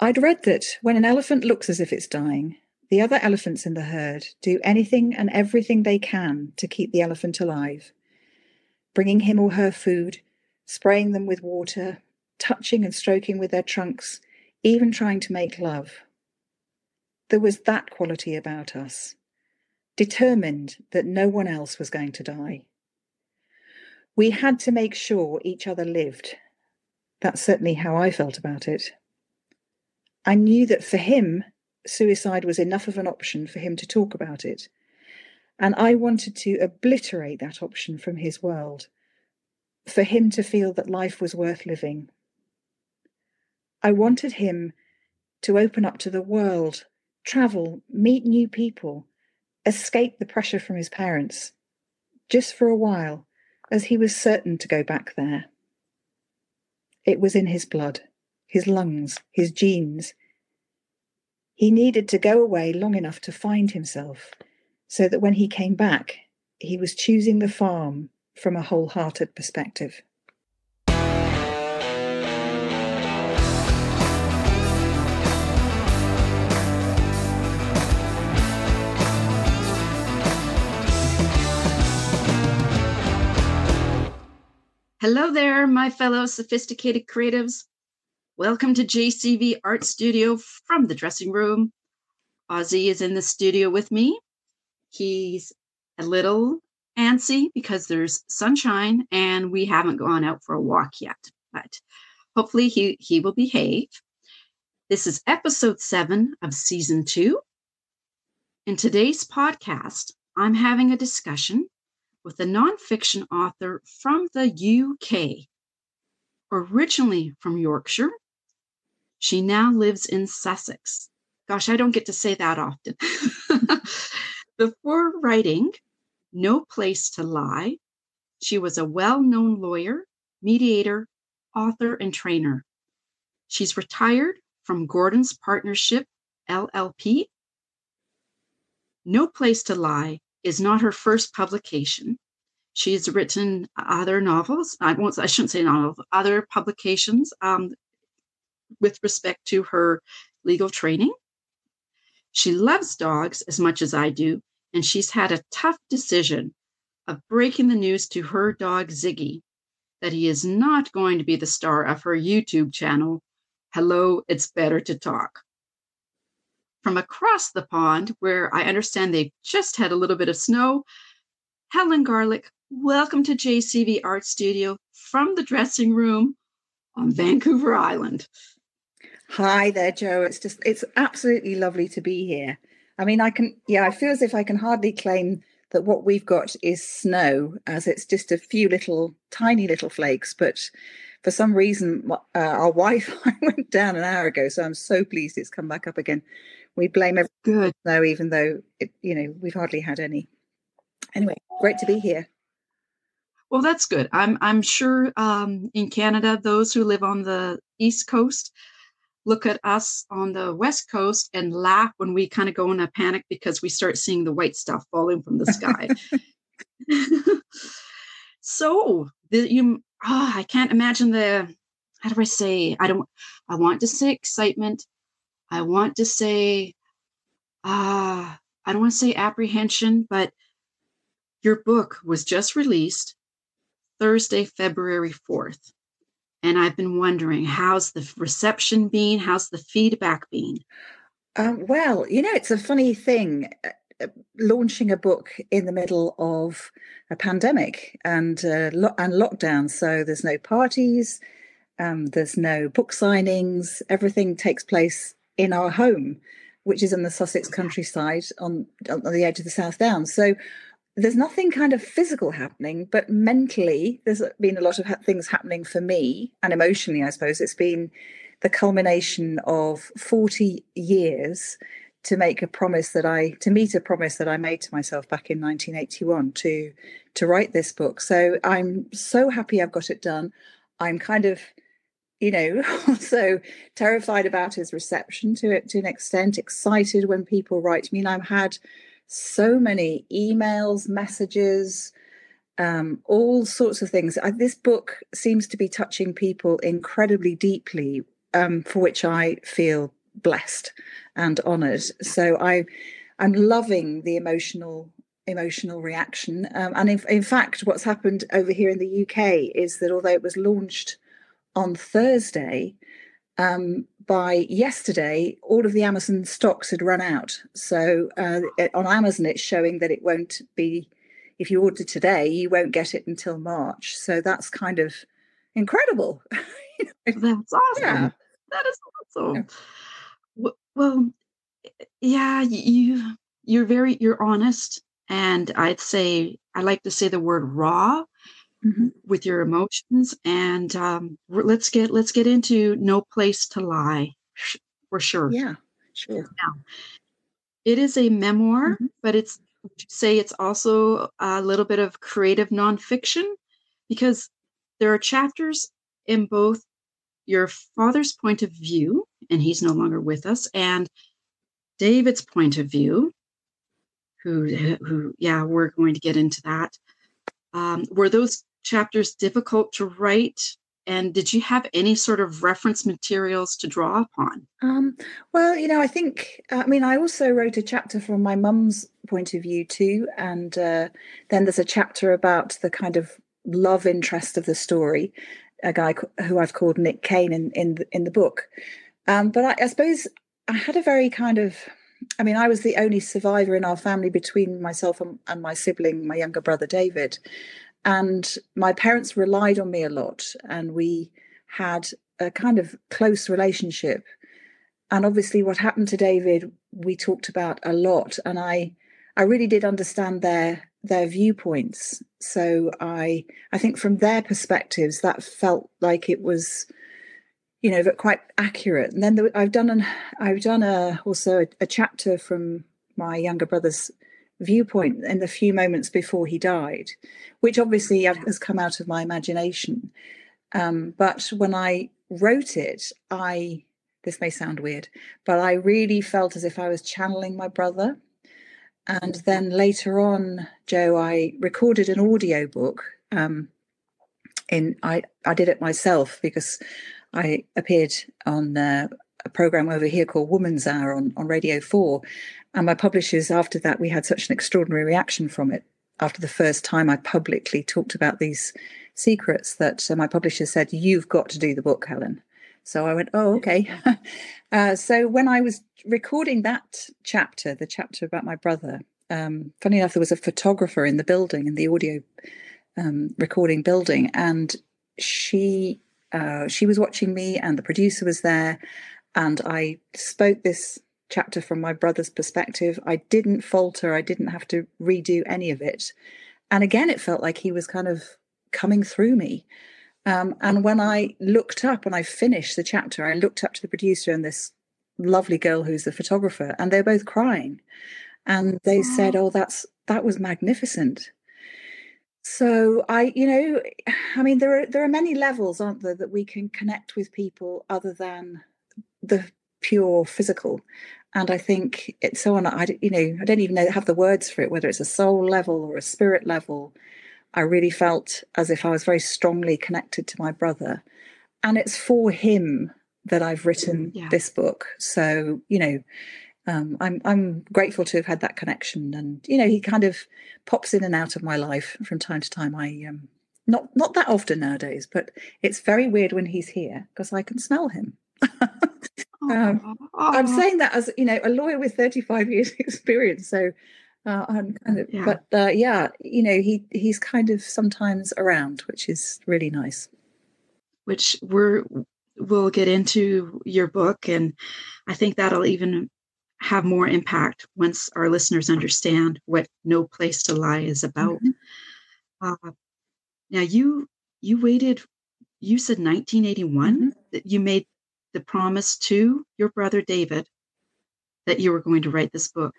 I'd read that when an elephant looks as if it's dying, the other elephants in the herd do anything and everything they can to keep the elephant alive, bringing him or her food, spraying them with water, touching and stroking with their trunks, even trying to make love. There was that quality about us, determined that no one else was going to die. We had to make sure each other lived. That's certainly how I felt about it. I knew that for him, suicide was enough of an option for him to talk about it. And I wanted to obliterate that option from his world, for him to feel that life was worth living. I wanted him to open up to the world, travel, meet new people, escape the pressure from his parents, just for a while, as he was certain to go back there. It was in his blood, his lungs, his genes. He needed to go away long enough to find himself, so that when he came back, he was choosing the farm from a wholehearted perspective. Hello there, my fellow sophisticated creatives. Welcome to JCV Art Studio from the dressing room. Ozzy is in the studio with me. He's a little antsy because there's sunshine and we haven't gone out for a walk yet, but hopefully he, he will behave. This is episode seven of season two. In today's podcast, I'm having a discussion with a nonfiction author from the UK. Originally from Yorkshire, she now lives in Sussex. Gosh, I don't get to say that often. Before writing No Place to Lie, she was a well known lawyer, mediator, author, and trainer. She's retired from Gordon's Partnership LLP. No Place to Lie is not her first publication. She's written other novels. I won't. I shouldn't say novels. Other publications um, with respect to her legal training. She loves dogs as much as I do, and she's had a tough decision of breaking the news to her dog Ziggy that he is not going to be the star of her YouTube channel. Hello, it's better to talk from across the pond, where I understand they've just had a little bit of snow. Helen Garlick, welcome to JCV Art Studio from the dressing room on Vancouver Island. Hi there, Joe. It's just, it's absolutely lovely to be here. I mean, I can, yeah, I feel as if I can hardly claim that what we've got is snow, as it's just a few little, tiny little flakes. But for some reason, uh, our Wi-Fi went down an hour ago, so I'm so pleased it's come back up again. We blame everything good though, even though it, you know we've hardly had any. Anyway, great to be here. Well, that's good. I'm I'm sure um, in Canada, those who live on the east coast look at us on the west coast and laugh when we kind of go in a panic because we start seeing the white stuff falling from the sky. so the, you, oh, I can't imagine the. How do I say? I don't. I want to say excitement. I want to say, ah, uh, I don't want to say apprehension, but your book was just released Thursday, February 4th. And I've been wondering, how's the reception been? How's the feedback been? Um, well, you know, it's a funny thing uh, uh launching a book in the middle of a pandemic and uh, lo- and lockdown. So there's no parties, um, there's no book signings. Everything takes place in our home, which is in the Sussex countryside on, on the edge of the South Downs. So there's nothing kind of physical happening, but mentally, there's been a lot of things happening for me and emotionally, I suppose. It's been the culmination of 40 years to make a promise that I to meet a promise that I made to myself back in 1981 to to write this book. So I'm so happy I've got it done. I'm kind of you know, also terrified about his reception to it to an extent, excited when people write to me. And I've had so many emails, messages, um, all sorts of things. I, this book seems to be touching people incredibly deeply um, for which I feel blessed and honoured. So I, I'm loving the emotional emotional reaction. Um, and in, in fact, what's happened over here in the UK is that although it was launched on Thursday, um, by yesterday, all of the Amazon stocks had run out. So uh, on Amazon, it's showing that it won't be, if you order today, you won't get it until March. So that's kind of incredible. that's awesome. Yeah. That is awesome. Yeah. Well, yeah, you you're very you're honest, and I'd say I like to say the word raw mm-hmm. with your emotions and um, let's get let's get into no place to lie for sure yeah sure now it is a memoir mm-hmm. but it's say it's also a little bit of creative nonfiction because there are chapters in both your father's point of view and he's no longer with us and david's point of view who who yeah we're going to get into that um, were those chapters difficult to write? And did you have any sort of reference materials to draw upon? Um, well, you know, I think, I mean, I also wrote a chapter from my mum's point of view too. And uh, then there's a chapter about the kind of love interest of the story, a guy who I've called Nick Kane in, in, the, in the book. Um, but I, I suppose I had a very kind of, I mean, I was the only survivor in our family between myself and, and my sibling, my younger brother David. And my parents relied on me a lot, and we had a kind of close relationship. And obviously, what happened to David, we talked about a lot, and I, I really did understand their their viewpoints. So I, I think from their perspectives, that felt like it was, you know, quite accurate. And then the, I've done an, I've done a also a, a chapter from my younger brother's viewpoint in the few moments before he died, which obviously has come out of my imagination. Um, but when I wrote it, I this may sound weird, but I really felt as if I was channeling my brother. And then later on, Joe, I recorded an audio book. Um, in I I did it myself because I appeared on uh, a program over here called Woman's Hour on, on Radio 4. And my publishers, after that, we had such an extraordinary reaction from it. After the first time I publicly talked about these secrets, that uh, my publisher said, You've got to do the book, Helen. So I went, Oh, okay. uh, so when I was recording that chapter, the chapter about my brother, um, funny enough, there was a photographer in the building, in the audio um, recording building, and she uh, she was watching me, and the producer was there, and I spoke this chapter from my brother's perspective. I didn't falter, I didn't have to redo any of it. And again, it felt like he was kind of coming through me. Um, and when I looked up and I finished the chapter, I looked up to the producer and this lovely girl who's the photographer, and they're both crying. And they said, Oh, that's that was magnificent. So I, you know, I mean, there are there are many levels, aren't there, that we can connect with people other than the pure physical and i think it's so on i you know i don't even know have the words for it whether it's a soul level or a spirit level i really felt as if i was very strongly connected to my brother and it's for him that i've written yeah. this book so you know um, I'm I'm grateful to have had that connection, and you know he kind of pops in and out of my life from time to time. I um, not not that often nowadays, but it's very weird when he's here because I can smell him. um, I'm saying that as you know a lawyer with 35 years experience. So uh, I'm kind of, yeah. but uh, yeah, you know, he he's kind of sometimes around, which is really nice. Which we're we'll get into your book, and I think that'll even have more impact once our listeners understand what No Place to Lie is about. Mm-hmm. Uh, now you you waited. You said 1981 mm-hmm. that you made the promise to your brother David that you were going to write this book.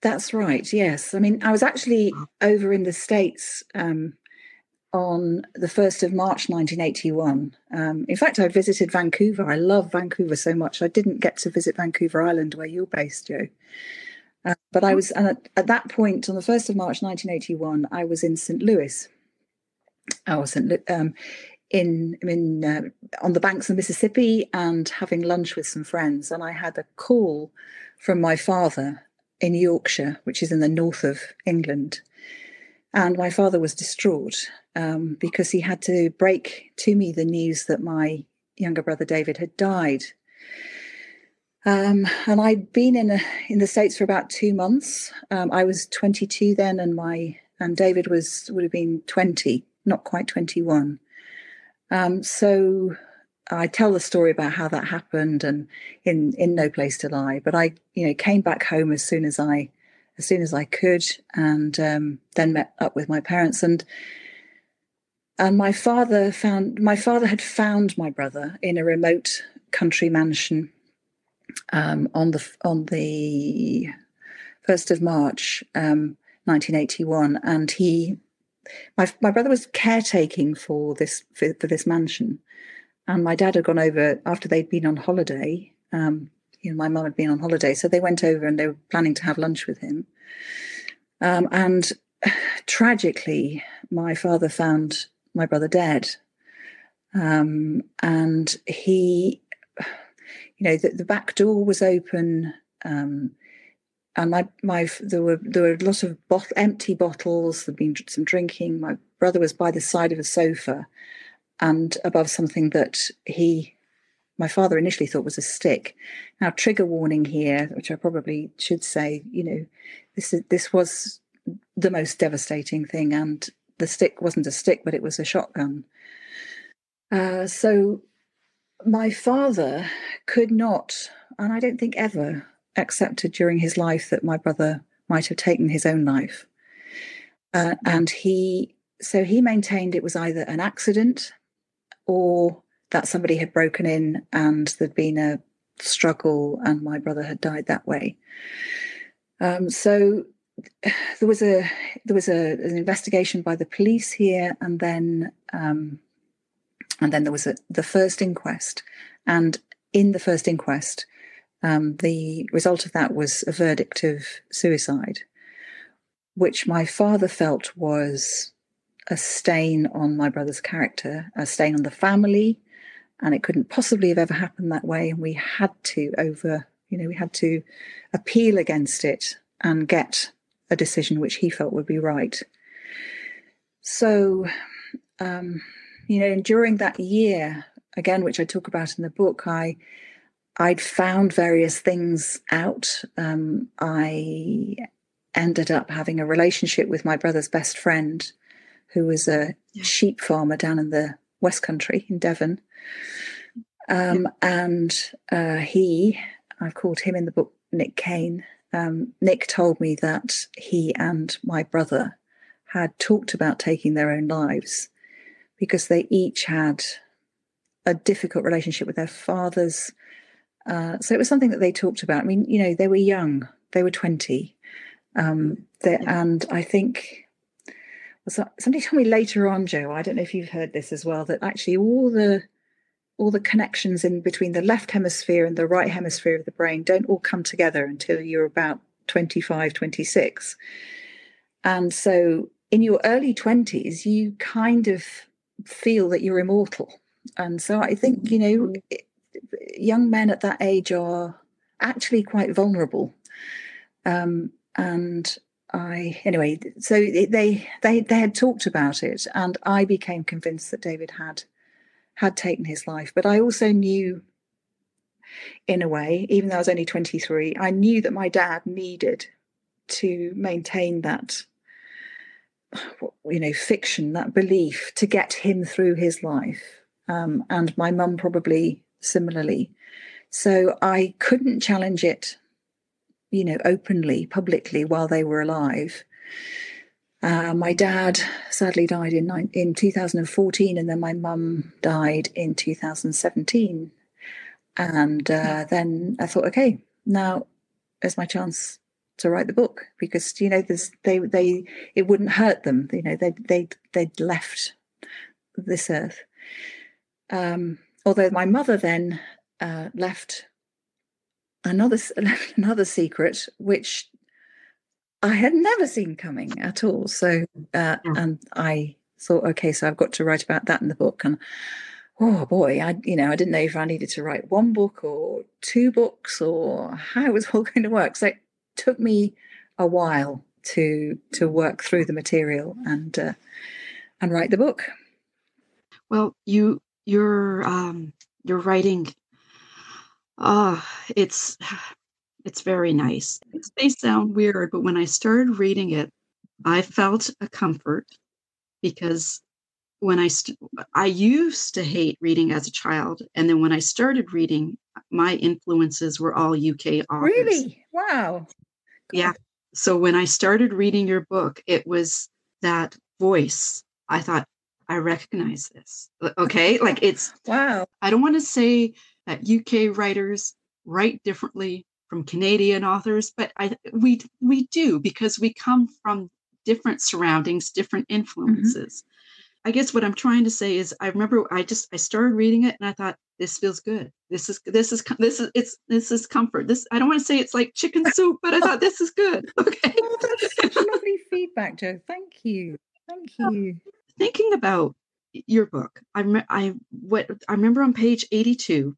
That's right. Yes. I mean, I was actually over in the States um, on the 1st of March 1981. Um, in fact, I visited Vancouver. I love Vancouver so much. I didn't get to visit Vancouver Island where you're based, Joe. Uh, but I oh. was, and at, at, that point, on the 1st of March 1981, I was in St. Louis. Oh, St. Um, in in uh, on the banks of the Mississippi and having lunch with some friends, and I had a call from my father in Yorkshire, which is in the north of England, and my father was distraught um, because he had to break to me the news that my younger brother David had died. Um, and I'd been in a, in the states for about two months. Um, I was 22 then, and my and David was would have been 20, not quite 21. Um, so I tell the story about how that happened and in in No Place to Lie. But I, you know, came back home as soon as I as soon as I could, and um, then met up with my parents and and my father found my father had found my brother in a remote country mansion um, on the on the first of March, um, 1981, and he my my brother was caretaking for this for, for, this mansion, and my dad had gone over after they'd been on holiday. Um, you know, my mum had been on holiday, so they went over and they were planning to have lunch with him. Um, and tragically, my father found my brother dead, um, and he, you know, the, the, back door was open. Um, and my my there were there were lots of bot- empty bottles. There'd been some drinking. My brother was by the side of a sofa, and above something that he, my father initially thought was a stick. Now, trigger warning here, which I probably should say. You know, this is this was the most devastating thing, and the stick wasn't a stick, but it was a shotgun. Uh, so, my father could not, and I don't think ever accepted during his life that my brother might have taken his own life. Uh, and he, so he maintained it was either an accident or that somebody had broken in and there'd been a struggle and my brother had died that way. Um, so there was a there was a, an investigation by the police here, and then um, and then there was a, the first inquest, and in the first inquest, um, the result of that was a verdict of suicide, which my father felt was a stain on my brother's character, a stain on the family, and it couldn't possibly have ever happened that way. And we had to over, you know, we had to appeal against it and get a decision which he felt would be right. So, um, you know, during that year, again, which I talk about in the book, I I'd found various things out. Um, I ended up having a relationship with my brother's best friend, who was a yeah. sheep farmer down in the West Country in Devon. Um, yeah. And uh, he, I've called him in the book Nick Kane. Um, Nick told me that he and my brother had talked about taking their own lives because they each had a difficult relationship with their fathers uh, so it was something that they talked about. I mean, you know, they were young; they were twenty, um, they, and I think somebody told me later on, Joe. I don't know if you've heard this as well. That actually all the all the connections in between the left hemisphere and the right hemisphere of the brain don't all come together until you're about 25, 26. And so in your early 20s, you kind of feel that you're immortal. And so I think, you know, it, young men at that age are actually quite vulnerable. Um, and I anyway, so they they they had talked about it, and I became convinced that David had had taken his life. But I also knew, in a way, even though I was only twenty three, I knew that my dad needed to maintain that you know fiction, that belief, to get him through his life. Um, and my mum probably similarly. So I couldn't challenge it, you know, openly, publicly while they were alive. Uh, my dad sadly died in in 2014, and then my mum died in 2017. And uh, then I thought, okay, now is my chance to write the book because you know there's they they it wouldn't hurt them. You know they they they'd left this earth. Um, although my mother then uh, left another another secret which I had never seen coming at all. So uh, and I thought, okay, so I've got to write about that in the book. And oh boy, I you know I didn't know if I needed to write one book or two books or how it was all going to work. So it took me a while to to work through the material and uh, and write the book. Well, you you're um, you're writing. Ah, uh, it's it's very nice. It may sound weird, but when I started reading it, I felt a comfort because when I st- I used to hate reading as a child, and then when I started reading, my influences were all UK authors. Really? Wow. Yeah. So when I started reading your book, it was that voice. I thought I recognize this. Okay, like it's wow. I don't want to say that UK writers write differently from Canadian authors, but I we we do because we come from different surroundings, different mm-hmm. influences. Mm-hmm. I guess what I'm trying to say is I remember I just I started reading it and I thought this feels good. This is this is this is it's this is comfort. This I don't want to say it's like chicken soup, but I thought this is good. Okay. Oh, that's such lovely feedback, Joe. Thank you. Thank you. Thinking about your book, I I what I remember on page 82,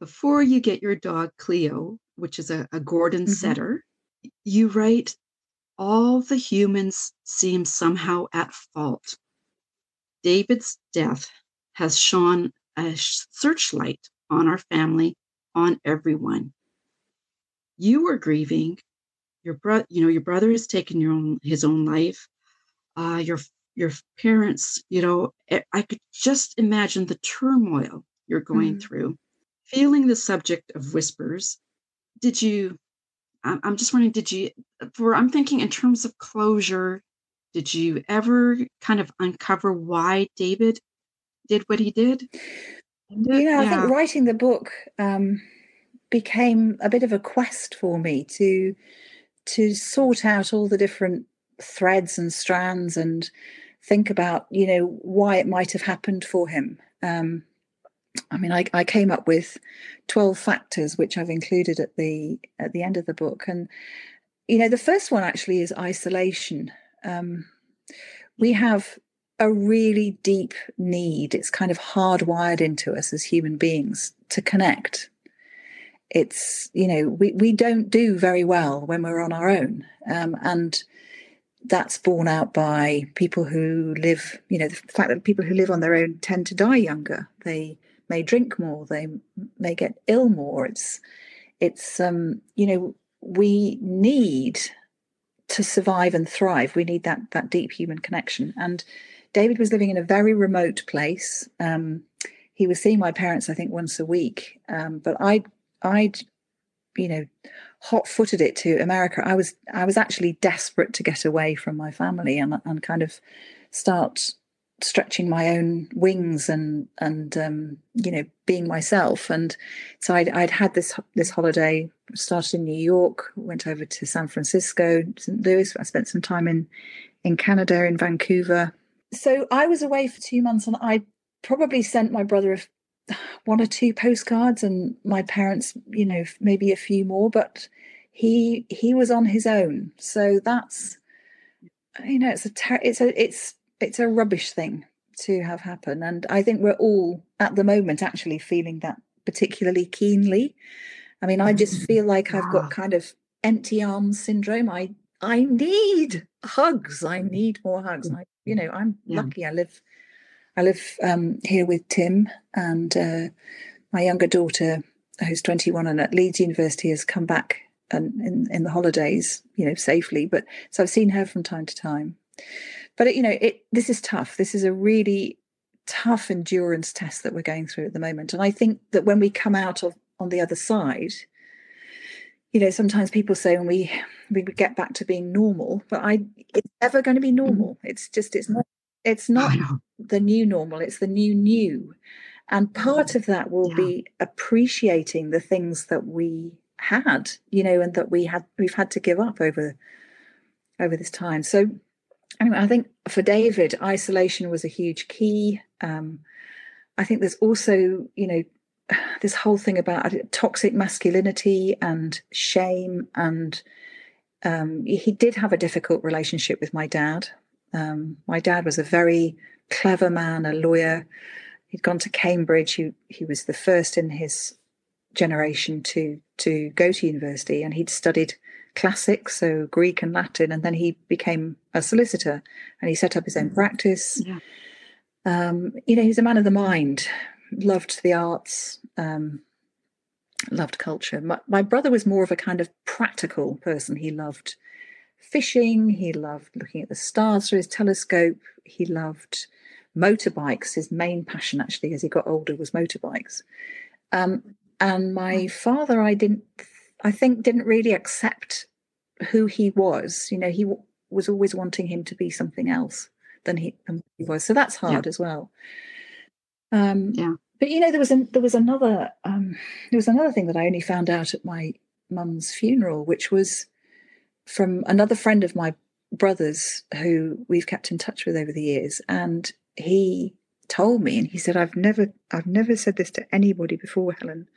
before you get your dog Cleo, which is a, a Gordon mm-hmm. setter, you write all the humans seem somehow at fault David's death has shone a searchlight on our family, on everyone. You were grieving. Your brother, you know, your brother has taken your own his own life. Uh, your your parents, you know, I could just imagine the turmoil you're going mm-hmm. through. Feeling the subject of whispers, did you? I'm just wondering, did you? For I'm thinking in terms of closure, did you ever kind of uncover why David did what he did? You know, yeah. I think writing the book um, became a bit of a quest for me to to sort out all the different threads and strands and think about you know why it might have happened for him. Um, I mean, I, I, came up with twelve factors, which I've included at the at the end of the book, and you know, the first one actually is isolation um, we have a really deep need. It's kind of hardwired into us as human beings to connect. It's, you know, we, we don't do very well when we're on our own. Um, and that's borne out by people who live, you know, the fact that people who live on their own tend to die younger. They may drink more, they may get ill more. It's, it's, um, you know, we need to survive and thrive, we need that that deep human connection. And David was living in a very remote place. Um, he was seeing my parents, I think, once a week. Um, but I, I'd, you know, hot-footed it to America. I was, I was actually desperate to get away from my family and and kind of start stretching my own wings and and um, you know being myself. And so I'd, I'd had this this holiday started in New York went over to San Francisco St Louis. I spent some time in in Canada in Vancouver. So I was away for two months and I probably sent my brother one or two postcards and my parents you know maybe a few more but he he was on his own so that's you know it's a ter- it's a it's it's a rubbish thing to have happen. And I think we're all at the moment actually feeling that particularly keenly. I mean, I just feel like I've got ah. kind of empty arms syndrome. I I need hugs. I need more hugs. Mm. I, you know, I'm yeah. lucky. I live I live um, here with Tim and uh, my younger daughter, who's 21 and at Leeds University, has come back and in, in the holidays, you know, safely. But so I've seen her from time to time but it, you know it this is tough this is a really tough endurance test that we're going through at the moment and i think that when we come out of on the other side you know sometimes people say when we we get back to being normal but i it's never going to be mm-hmm. normal it's just it's not it's not the new normal it's the new new and part of that will yeah. be appreciating the things that we had you know and that we had we've had to give up over over this time so anyway, I think for David, isolation was a huge key. Um, I think there's also, you know, this whole thing about toxic masculinity and shame. And um, he did have a difficult relationship with my dad. Um, my dad was a very clever man, a lawyer. He'd gone to Cambridge. He, he was the first in his generation to to go to university, and he'd studied classics, so Greek and Latin, and then he became a solicitor, and he set up his own practice. Yeah. Um, you know, he's a man of the mind, loved the arts, um, loved culture. My, my brother was more of a kind of practical person. He loved fishing. He loved looking at the stars through his telescope. He loved motorbikes. His main passion, actually, as he got older, was motorbikes. Um, and my father, I didn't, I think, didn't really accept who he was. You know, he w- was always wanting him to be something else than he, than he was. So that's hard yeah. as well. Um, yeah. But you know, there was an, there was another um, there was another thing that I only found out at my mum's funeral, which was from another friend of my brother's who we've kept in touch with over the years, and he told me, and he said, "I've never, I've never said this to anybody before, Helen."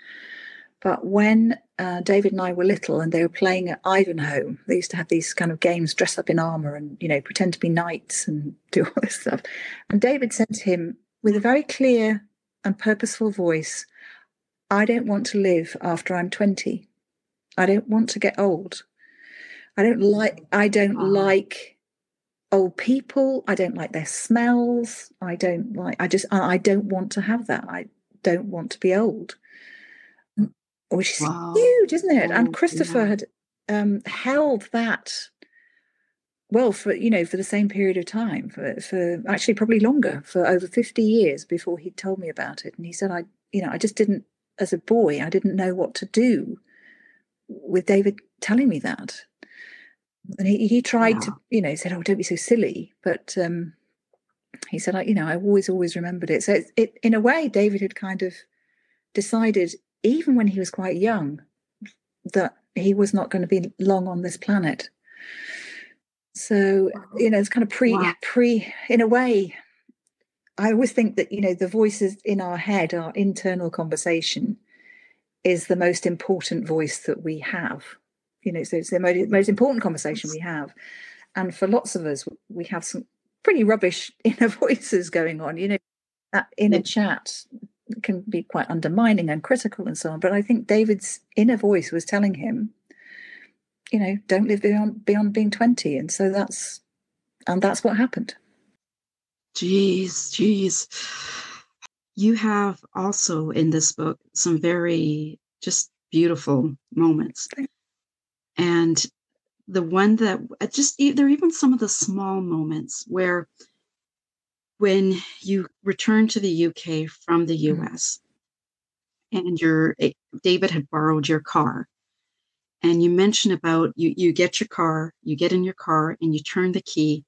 But when uh, David and I were little and they were playing at Ivanhoe, they used to have these kind of games, dress up in armor and, you know, pretend to be knights and do all this stuff. And David said to him with a very clear and purposeful voice, I don't want to live after I'm 20. I don't want to get old. I don't like I don't oh. like old people. I don't like their smells. I don't like I just I don't want to have that. I don't want to be old. Which is wow. huge, isn't it? and Christopher yeah. had um, held that well for you know for the same period of time for for actually probably longer for over 50 years before he told me about it and he said i you know i just didn't as a boy i didn't know what to do with david telling me that and he, he tried to you know said oh don't be so silly. But um he said I, you know i always always remembered it. So it, it in a way david had kind of decided even when he was quite young that he was not going to be long on this planet. So you know it's kind of pre wow. pre in a way i always think that you know the voices in our head our internal conversation is the most important voice that we have you know so it's the most, most important conversation we have. And for lots of us we have some pretty rubbish inner voices going on you know that inner chat can be quite undermining and critical and so on. But i think david's inner voice was telling him you know don't live beyond beyond being 20 and so that's and that's what happened. Jeez jeez. You have also in this book some very just beautiful moments and the one that uh, just there are even some of the small moments where when you return to the UK from the US mm-hmm. and your eh, David had borrowed your car and you mention about you you get your car you get in your car and you turn the key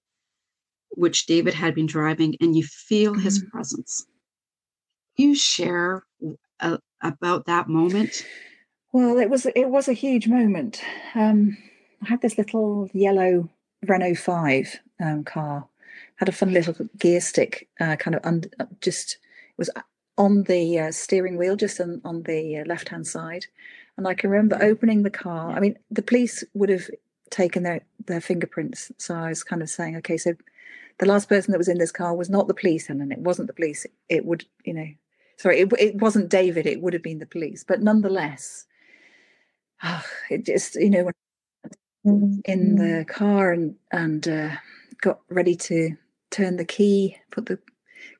which David had been driving and you feel mm-hmm. his presence you share uh, about that moment well, it was it was a huge moment. Um, I had this little yellow Renault Five um, car. Had a fun little gear stick, uh, kind of under, uh, just it was on the uh, steering wheel, just on, on the uh, left hand side. And I can remember opening the car. I mean, the police would have taken their their fingerprints, so I was kind of saying, okay, so the last person that was in this car was not the police, and it wasn't the police. It would, you know, sorry, it, it wasn't David. It would have been the police, but nonetheless oh, it just you know in the mm-hmm. car and and uh, got ready to turn the key, put the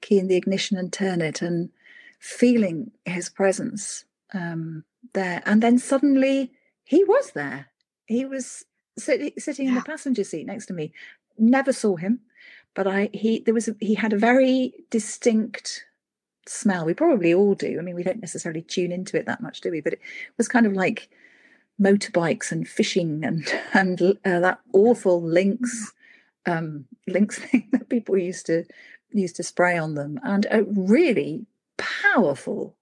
key in the ignition and turn it, and feeling his presence um, there, and then suddenly he was there. He was sit, sitting in the passenger seat next to me. Never saw him, but I he there was a, he had a very distinct smell. We probably all do. I mean, we don't necessarily tune into it that much, do we? But it was kind of like motorbikes and fishing and and uh, that awful Lynx um, Lynx thing that people used to used to spray on them, and a really powerful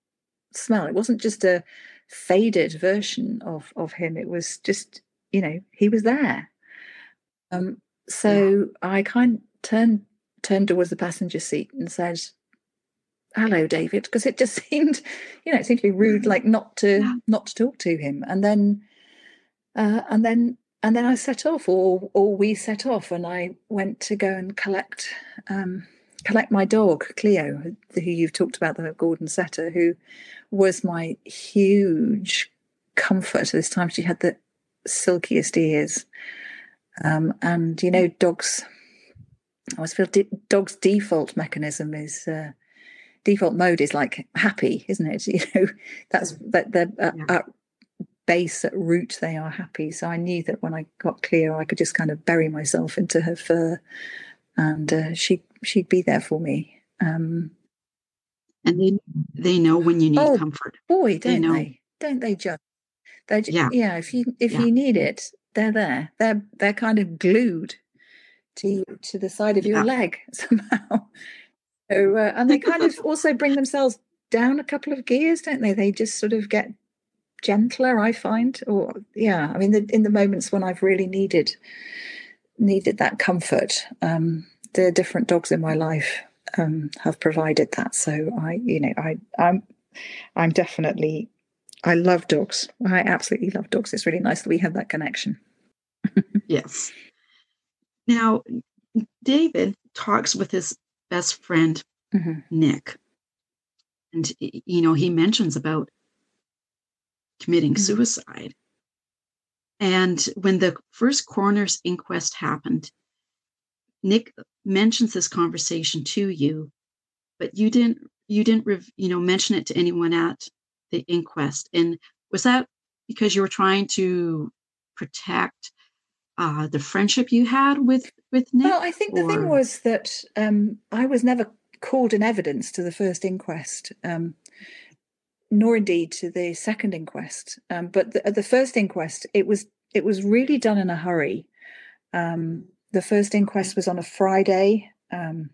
smell. It wasn't just a faded version of of him. It was just you know he was there. Um, so yeah. I kind of turned turned towards the passenger seat and said, hello david because it just seemed you know it seemed to be rude like not to yeah. not to talk to him and then uh, and then and then I set off, or or we set off, and I went to go and collect um, collect my dog Cleo, who you've talked about, the Gordon Setter, who was my huge comfort at this time. She had the silkiest ears, um, and you know, dogs. I always feel dogs' default mechanism is uh, default mode is like happy, isn't it? You know, that's that they're uh, yeah. Base at root they are happy. So I knew that when I got Cleo I could just kind of bury myself into her fur, and uh, she she'd be there for me. Um, and they they know when you need oh, comfort. Boy, don't they, they? Don't they just? They just, yeah. yeah. If you if yeah. you need it, they're there. They're they're kind of glued to to the side of your yeah. leg somehow. So uh, and they kind of also bring themselves down a couple of gears, don't they? They just sort of get gentler. I find, or yeah, I mean, the, in the moments when I've really needed needed that comfort, um, the different dogs in my life um, have provided that. So I, you know, I, I'm, I'm definitely, I love dogs. I absolutely love dogs. It's really nice that we have that connection. yes. Now, David talks with his best friend mm-hmm. Nick, and you know he mentions about committing mm-hmm. suicide. And when the first coroner's inquest happened, Nick mentions this conversation to you, but you didn't you didn't you know mention it to anyone at the inquest. And was that because you were trying to protect uh, the friendship you had with with Nick? Well, I think or? the thing was that um, I was never called in evidence to the first inquest, um, nor indeed to the second inquest. Um, but the, the, first inquest, it was it was really done in a hurry. Um, the first inquest was on a Friday. Um,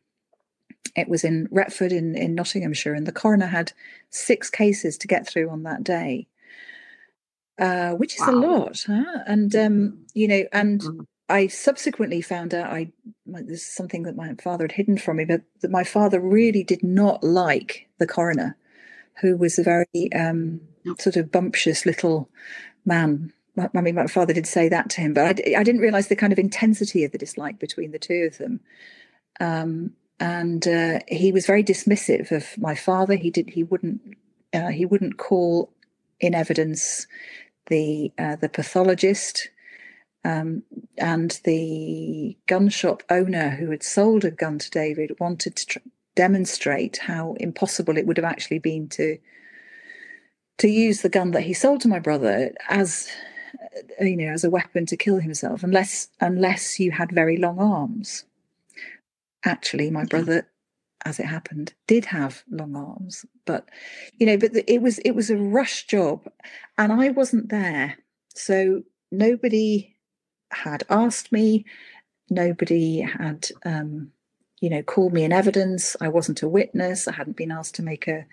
it was in Retford in, in Nottinghamshire, and the coroner had six cases to get through on that day, uh, which is wow. a lot. Huh? And um, you know, and mm-hmm. I subsequently found out I this is something that my father had hidden from me, but that my father really did not like the coroner, who was a very um, sort of bumptious little man I mean, my father did say that to him, but I, I didn't realize the kind of intensity of the dislike between the two of them. Um, and uh, he was very dismissive of my father. He did. He wouldn't. Uh, he wouldn't call in evidence the uh, the pathologist um, and the gun shop owner who had sold a gun to David wanted to tr- demonstrate how impossible it would have actually been to to use the gun that he sold to my brother as uh, you know, as a weapon to kill himself, unless unless you had very long arms. Actually, my brother, as it happened, did have long arms, but you know, but the, it was it was a rush job, and I wasn't there, so nobody had asked me, nobody had. Um, you know, called me in evidence. I wasn't a witness. I hadn't been asked to make a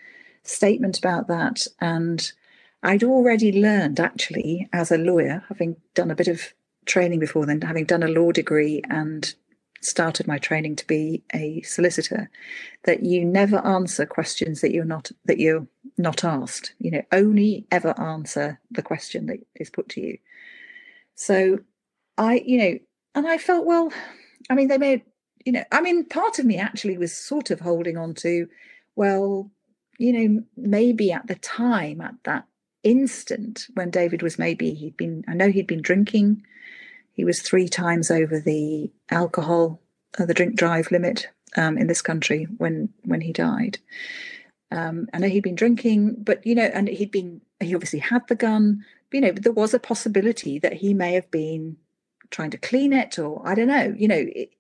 statement about that. And I'd already learned, actually, as a lawyer, having done a bit of training before then, having done a law degree and started my training to be a solicitor, that you never answer questions that you're not that you're not asked. You know, only ever answer the question that is put to you. So, I, you know, and I felt well. I mean, they made, you know, I mean, part of me actually was sort of holding on to, well, you know, maybe at the time, at that instant when David was maybe he'd been I know he'd been drinking. He was three times over the alcohol, uh, the drink drive limit um, in this country when when he died. Um, I know he'd been drinking, but you know, and he'd been he obviously had the gun. But, you know, but there was a possibility that he may have been trying to clean it, or I don't know. You know, it,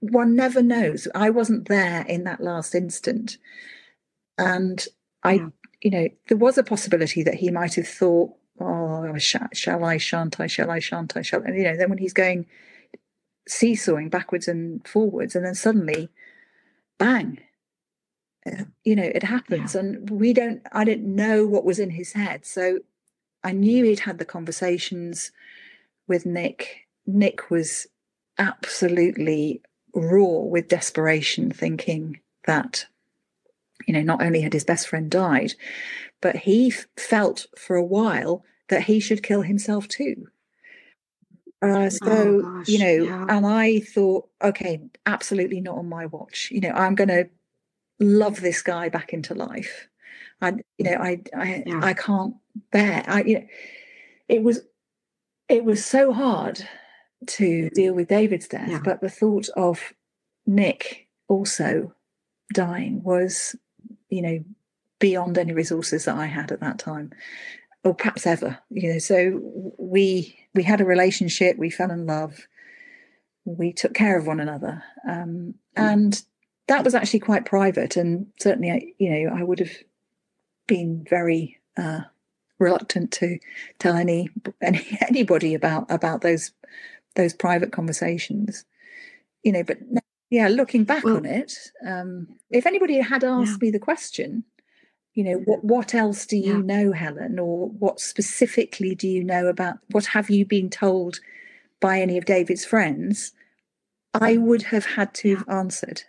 one never knows. I wasn't there in that last instant, and I yeah you know, there was a possibility that he might have thought, oh, shall, shall I, shan't I, shall I, shan't I, shall, and, you know, then when he's going seesawing backwards and forwards, and then suddenly, bang, uh, you know, it happens. Yeah. And we don't, I didn't know what was in his head. So I knew he'd had the conversations with Nick. Nick was absolutely raw with desperation, thinking that you know, not only had his best friend died, but he felt for a while that he should kill himself too. Uh, so Oh, gosh, you know, yeah. and I thought, okay, absolutely not on my watch. You know, I'm going to love this guy back into life. I, you know, I, I, Yeah. I can't bear. I, you know, it was, it was so hard to deal with David's death, Yeah. but the thought of Nick also dying was, you know, beyond any resources that I had at that time, or perhaps ever. You know, so we we had a relationship, we fell in love, we took care of one another, um, and that was actually quite private. And certainly, I, you know, I would have been very uh, reluctant to tell any, any anybody about about those those private conversations. You know, but yeah, looking back Well- on it, um, if anybody had asked me the question, you know, what what else do you Yeah. know, Helen, or what specifically do you know about what have you been told by any of David's friends? I would have had to have answered,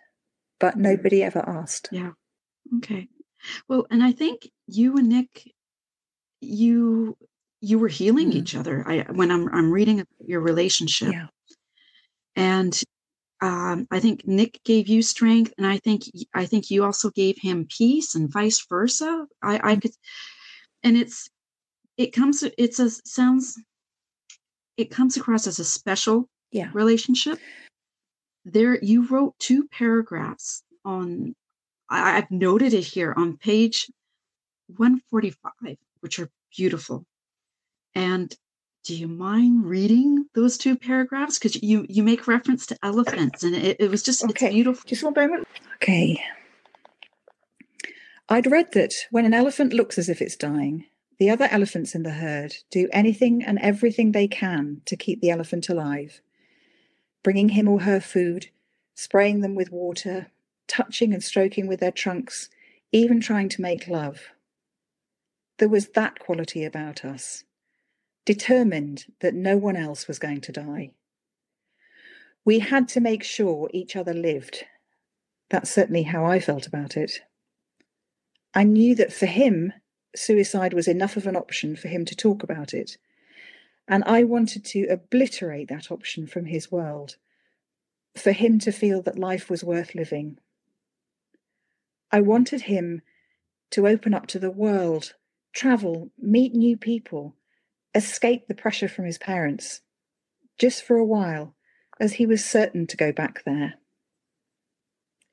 but nobody ever asked. Yeah. Okay. Well, and I think you and Nick, you you were healing Mm. each other. I when I'm I'm reading your relationship, Yeah, and um, I think Nick gave you strength, and I think I think you also gave him peace, and vice versa. I I could, and it's it comes it's a sounds it comes across as a special yeah, relationship. There, you wrote two paragraphs on. I, I've noted it here on page 145, which are beautiful. And do you mind reading those two paragraphs? Because you you make reference to elephants, and it, it was just Okay. it's beautiful. Just one moment. Okay. I'd read that when an elephant looks as if it's dying, the other elephants in the herd do anything and everything they can to keep the elephant alive, bringing him or her food, spraying them with water, touching and stroking with their trunks, even trying to make love. There was that quality about us, determined that no one else was going to die. We had to make sure each other lived. That's certainly how I felt about it. I knew that for him, suicide was enough of an option for him to talk about it. And I wanted to obliterate that option from his world, for him to feel that life was worth living. I wanted him to open up to the world, travel, meet new people, escape the pressure from his parents, just for a while, as he was certain to go back there.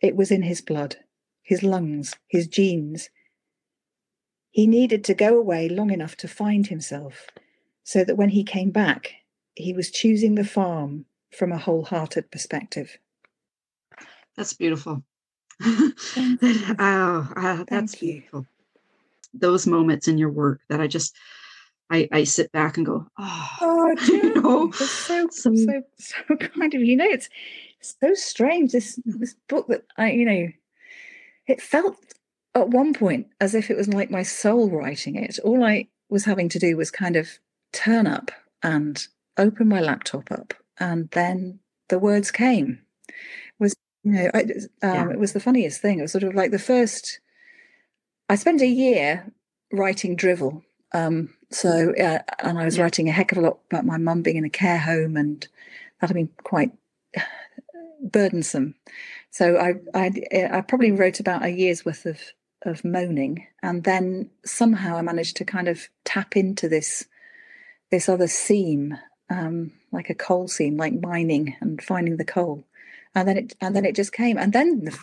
It was in his blood, his lungs, his genes. He needed to go away long enough to find himself, so that when he came back, he was choosing the farm from a wholehearted perspective. That's beautiful. Oh, ah, that's Thank you. beautiful. Those moments in your work that I just I I sit back and go, oh, Oh, you know, That's so so- so so kind of you. You know, it's so strange. This this book that I, you know, it felt at one point as if it was like my soul writing it. All I was having to do was kind of turn up and open my laptop up, and then the words came. It Was you know, I, um, Yeah. it was the funniest thing. It was sort of like the first. I spent a year writing drivel. Um, so, uh, and I was writing a heck of a lot about my mum being in a care home, and that had been quite burdensome. So I, I, I probably wrote about a year's worth of of moaning, and then somehow I managed to kind of tap into this this other seam, um, like a coal seam, like mining and finding the coal, and then it and then it just came. And then the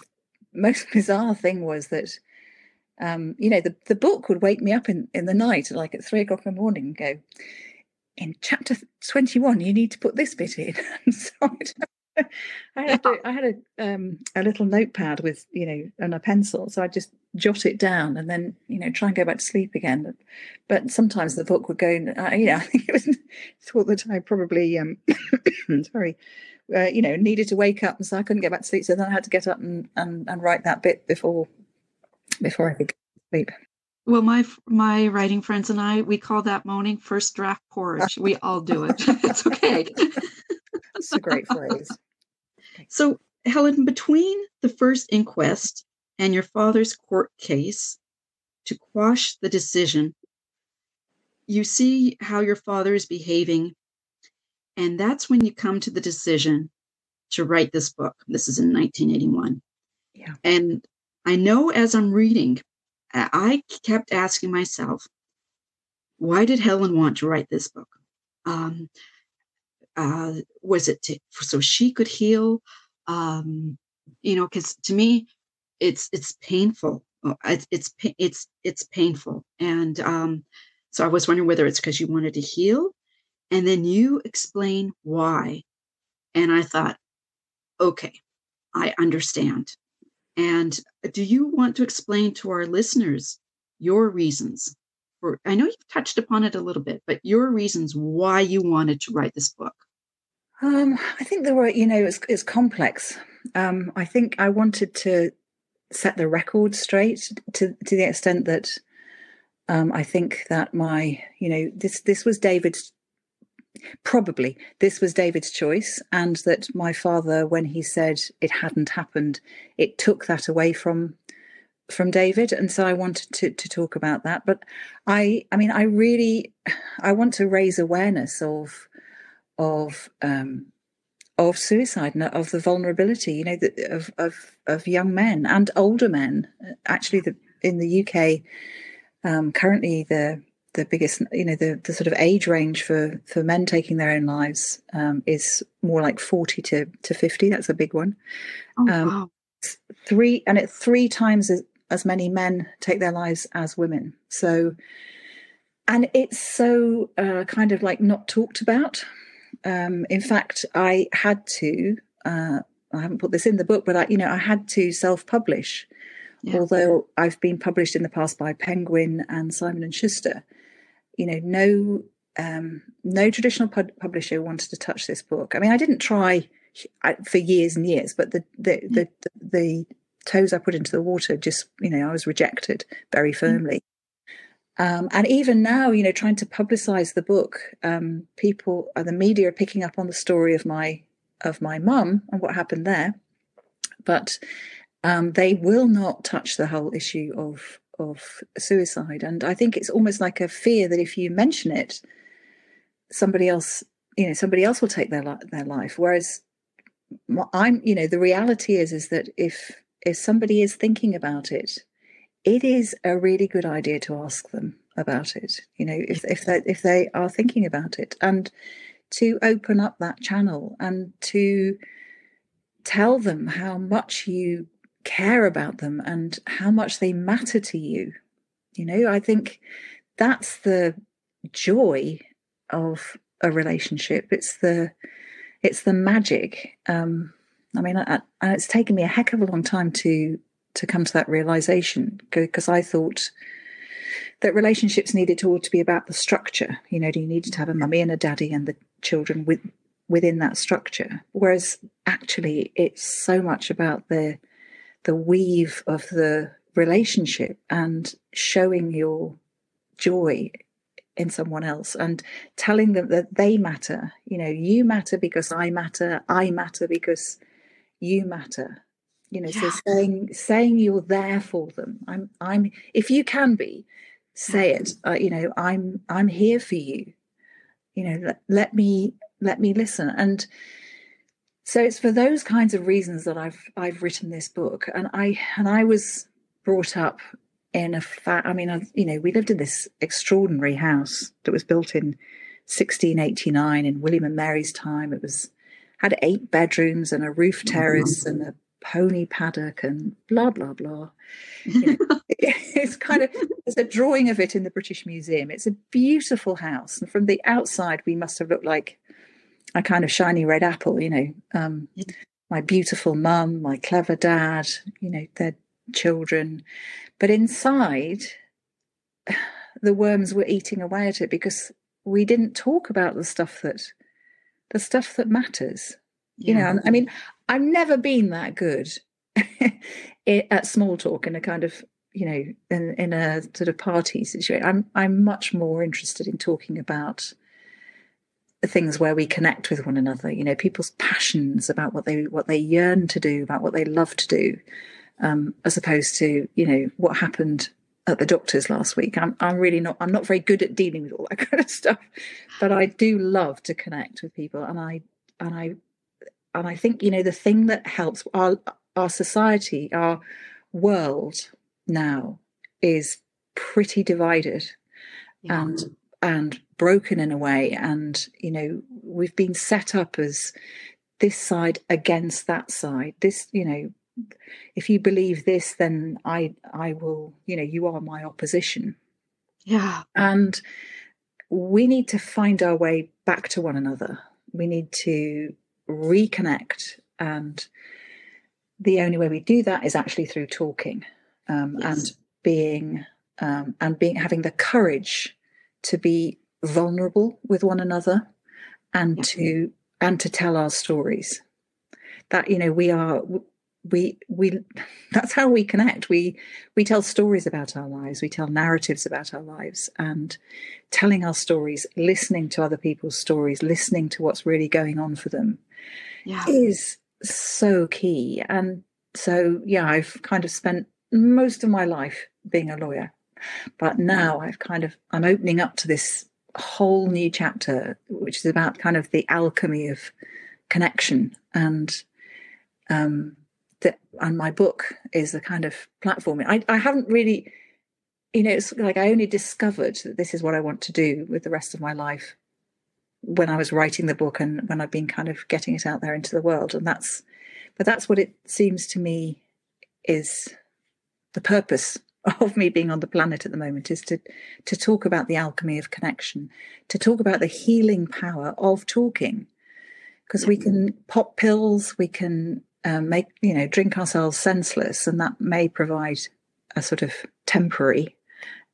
most bizarre thing was that um, you know, the, the book would wake me up in, in the night, like at three o'clock in the morning, and go, in chapter 21, you need to put this bit in. So I had, a, I had a, um, a little notepad with, you know, and a pencil. So I'd just jot it down and then, you know, try and go back to sleep again. But sometimes the book would go, uh, you know, I think it was thought that I probably, um, sorry, uh, you know, needed to wake up. And so I couldn't get back to sleep. So then I had to get up and, and, and write that bit before before I could go to sleep. Well, my my writing friends and I, we call that moaning first draft porridge. We all do it. it's okay. That's a great phrase. So, Helen, between the first inquest and your father's court case to quash the decision, you see how your father is behaving And that's when you come to the decision to write this book. This is in 1981. Yeah. And I know as I'm reading, I kept asking myself, why did Helen want to write this book? Um, uh, was it to, so she could heal? Um, you know, because to me, it's it's painful. Uh, it's it's it's it's painful, and um, so I was wondering whether it's because you wanted to heal, and then you explain why, and I thought, okay, I understand. And do you want to explain to our listeners your reasons? For, I know you've touched upon it a little bit, but your reasons why you wanted to write this book. Um, I think there were, you know, it's, it's complex. Um, I think I wanted to set the record straight to to the extent that um, I think that my, you know, this this was David's probably this was David's choice, and that my father, when he said it hadn't happened, it took that away from from David, and so I wanted to to talk about that. But I, I mean, I really, I want to raise awareness of of um, of suicide and of the vulnerability, you know, the, of, of of young men and older men. Actually, the, in the UK, um, currently the the biggest, you know, the, the sort of age range for for men taking their own lives um, is more like forty to to fifty. That's a big one. Oh, um, wow. Three and it's three times as, as many men take their lives as women. So, and it's so uh, kind of like not talked about um, in fact, I had to. Uh, I haven't put this in the book, but I, you know, I had to self-publish. Yeah. Although I've been published in the past by Penguin and Simon and Schuster, you know, no, um, no traditional pub- publisher wanted to touch this book. I mean, I didn't try for years and years, but the the, mm. the the, the toes I put into the water just, you know, I was rejected very mm. firmly. Um, and even now, you know, trying to publicize the book, um, people, uh, the media are picking up on the story of my of my mum and what happened there, but um, they will not touch the whole issue of of suicide. And I think it's almost like a fear that if you mention it, somebody else, you know, somebody else will take their li- their life. Whereas I'm, you know, the reality is is that if if somebody is thinking about it it is a really good idea to ask them about it. You know, if if they if they are thinking about it, and to open up that channel and to tell them how much you care about them and how much they matter to you. You know, I think that's the joy of a relationship. It's the it's the magic. Um, I mean, I, I, it's taken me a heck of a long time to to come to that realization because I thought that relationships needed to all to be about the structure. You know, do you needed to have a mummy and a daddy and the children with within that structure. Whereas actually, it's so much about the the weave of the relationship and showing your joy in someone else and telling them that they matter. You know, you matter because I matter. I matter because you matter you know yeah. so saying saying you're there for them i'm i'm if you can be say it uh, you know i'm i'm here for you you know let, let me let me listen and so it's for those kinds of reasons that i've i've written this book and i and i was brought up in a fa- i mean I, you know we lived in this extraordinary house that was built in 1689 in william and mary's time it was had eight bedrooms and a roof oh, terrace and a pony paddock and blah blah blah. You know, it's kind of there's a drawing of it in the British Museum. It's a beautiful house, and from the outside, we must have looked like a kind of shiny red apple. You know, um, my beautiful mum, my clever dad. You know, their children, but inside, the worms were eating away at it because we didn't talk about the stuff that the stuff that matters. Yeah. You know, I mean, I've never been that good at small talk in a kind of you know in, in a sort of party situation. I'm I'm much more interested in talking about things where we connect with one another. You know, people's passions about what they what they yearn to do, about what they love to do, um, as opposed to you know what happened at the doctor's last week. I'm I'm really not I'm not very good at dealing with all that kind of stuff, but I do love to connect with people, and I and I and I think you know the thing that helps our our society, our world now is pretty divided yeah. and and broken in a way. And you know we've been set up as this side against that side. This you know if you believe this then i i will you know you are my opposition. Yeah. And we need to find our way back to one another. We need to reconnect. And the only way we do that is actually through talking um, yes. and being um, and being having the courage to be vulnerable with one another and yeah. to and to tell our stories. That you know we are we we that's how we connect. We we tell stories about our lives. We tell narratives about our lives and telling our stories listening to other people's stories listening to what's really going on for them yeah. is so key. And so yeah i've kind of spent most of my life being a lawyer but now I've kind of I'm opening up to this whole new chapter, which is about kind of the alchemy of connection and um that and my book is the kind of platform. I, I haven't really you know, it's like I only discovered that this is what I want to do with the rest of my life when I was writing the book and when I've been kind of getting it out there into the world. And that's, but that's what it seems to me is the purpose of me being on the planet at the moment is to to talk about the alchemy of connection, to talk about the healing power of talking, because we can pop pills, we can um, make you know drink ourselves senseless, and that may provide a sort of temporary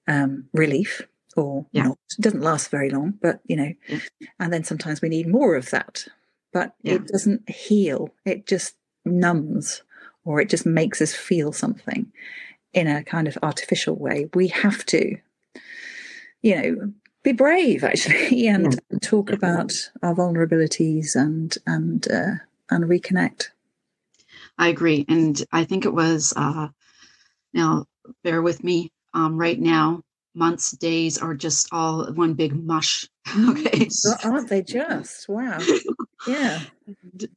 um, relief or yeah. not. It doesn't last very long, but you know, yeah. and then sometimes we need more of that, but yeah. it doesn't heal. It just numbs or it just makes us feel something in a kind of artificial way. We have to, you know, be brave actually and yeah. talk about our vulnerabilities and and uh, and reconnect. I agree, and I think it was uh, now. Bear with me. Um, right now, months, days are just all one big mush. okay, aren't they just? Wow. Yeah.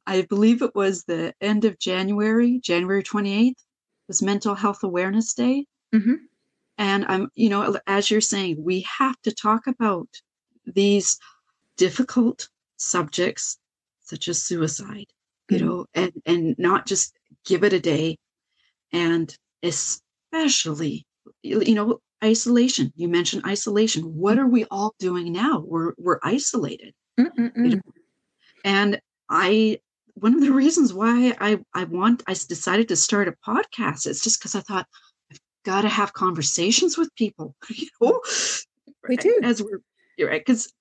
I believe it was the end of January, January twenty eighth was Mental Health Awareness Day. Mm-hmm. And I'm, you know, as you're saying, we have to talk about these difficult subjects such as suicide, you mm-hmm. know, and and not just give it a day, and especially, you know, isolation. You mentioned isolation. What are we all doing now? We're we're isolated, you know? and I one of the reasons why I, I want I decided to start a podcast is just because I thought I've got to have conversations with people. You know, we do as we're you're right because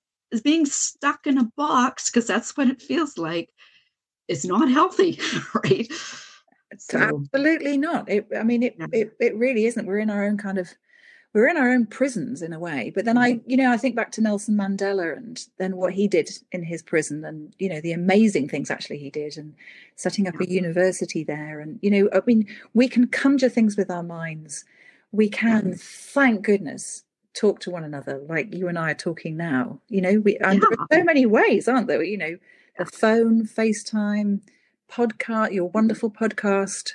being stuck in a box because that's what it feels like is not healthy, right? So, Absolutely not. It, I mean, it, yeah. it it really isn't. We're in our own kind of we're in our own prisons in a way. But then I, mm-hmm. you know, I think back to Nelson Mandela and then what he did in his prison and, you know, the amazing things actually he did and setting up a university there. And, you know, I mean, we can conjure things with our minds. We can, thank goodness, talk to one another like you and I are talking now. You know, we, and yeah. there are so many ways, aren't there? You know, the phone, FaceTime, podcast, your wonderful podcast,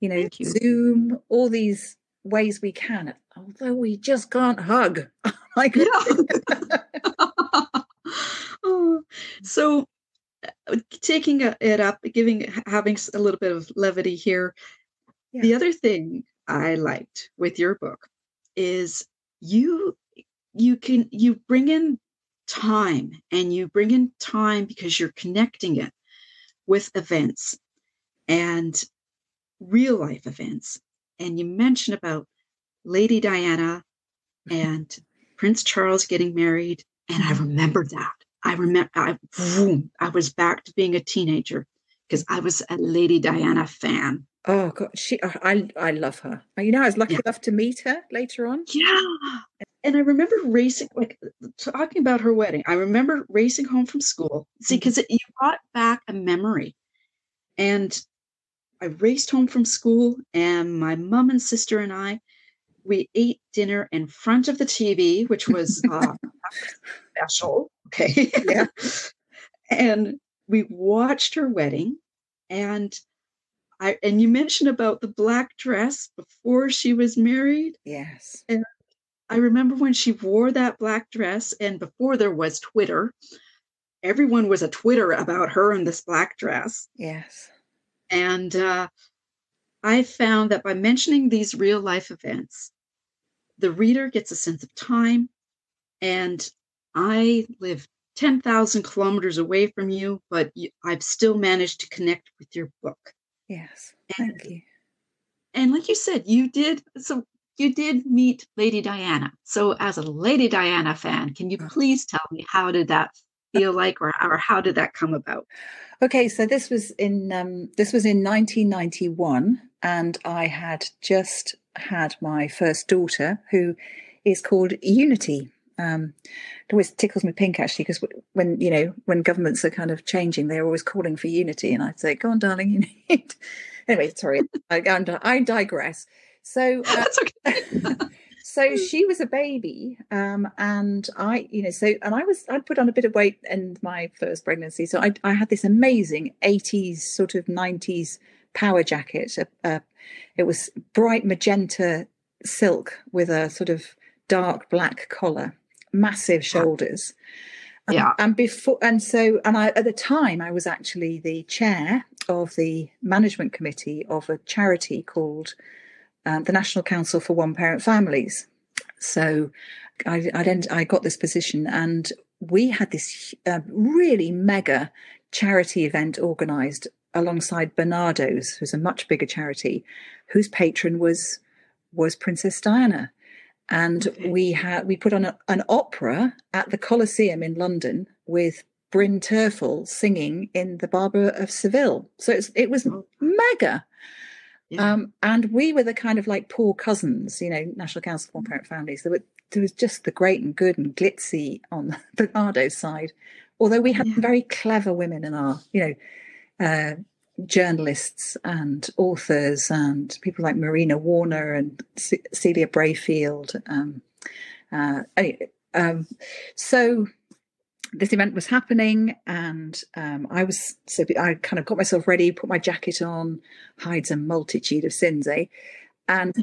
you know, you. Zoom, all these ways we can, although we just can't hug. like, oh, so uh, taking it up, giving having a little bit of levity here. Yeah. The other thing I liked with your book is you you can you bring in time and you bring in time because you're connecting it with events and real life events and you mention about Lady Diana and Prince Charles getting married, and I remember that. I remember I, I was back to being a teenager because I was a Lady Diana fan. Oh God, she I I love her. You know, I was lucky yeah. enough to meet her later on. Yeah, and I remember racing, like talking about her wedding. I remember racing home from school. See, because mm-hmm. you brought back a memory, and I raced home from school, and my mom and sister and I we ate dinner in front of the TV, which was uh, special. Okay. Yeah. and we watched her wedding and I and you mentioned about the black dress before she was married. Yes. And I remember when she wore that black dress and before there was Twitter, everyone was a Twitter about her in this black dress. Yes. And uh, I found that by mentioning these real life events, the reader gets a sense of time. And I live 10,000 kilometers away from you, but I've still managed to connect with your book. Yes. Thank you. And like you said, you did. So you did meet Lady Diana. So as a Lady Diana fan, can you please tell me how did that feel like or, or how did that come about? Okay, so this was in um, this was in 1991 and I had just had my first daughter, who is called Unity. Um, it always tickles me pink actually because when you know when governments are kind of changing, they're always calling for unity, and I'd say, "Go on, darling, you need." anyway, sorry, I, I digress. So uh, that's okay. so she was a baby, um, and I, you know, so and I was I'd put on a bit of weight in my first pregnancy, so I, I had this amazing '80s sort of '90s power jacket. it was bright magenta silk with a sort of dark black collar, massive shoulders. Yeah. and before, and so, and I, at the time, I was actually the chair of the management committee of a charity called um, the National Council for One Parent Families. So I, I, I got this position, and we had this uh, really mega charity event organized alongside Barnardo's, who's a much bigger charity, whose patron was was Princess Diana. And okay. we had we put on a, an opera at the Coliseum in London with Bryn Terfel singing in the Barber of Seville. So it was oh. mega. Yeah. Um, and we were the kind of like poor cousins, you know, National Council for Parent Families. There, were, there was just the great and good and glitzy on Barnardo's side. Although we had yeah. very clever women in our, you know, uh, journalists and authors and people like Marina Warner and C- Celia Brayfield. Um, uh, um, so this event was happening, and um, I was so I kind of got myself ready, put my jacket on, hides a multitude of sins, eh? And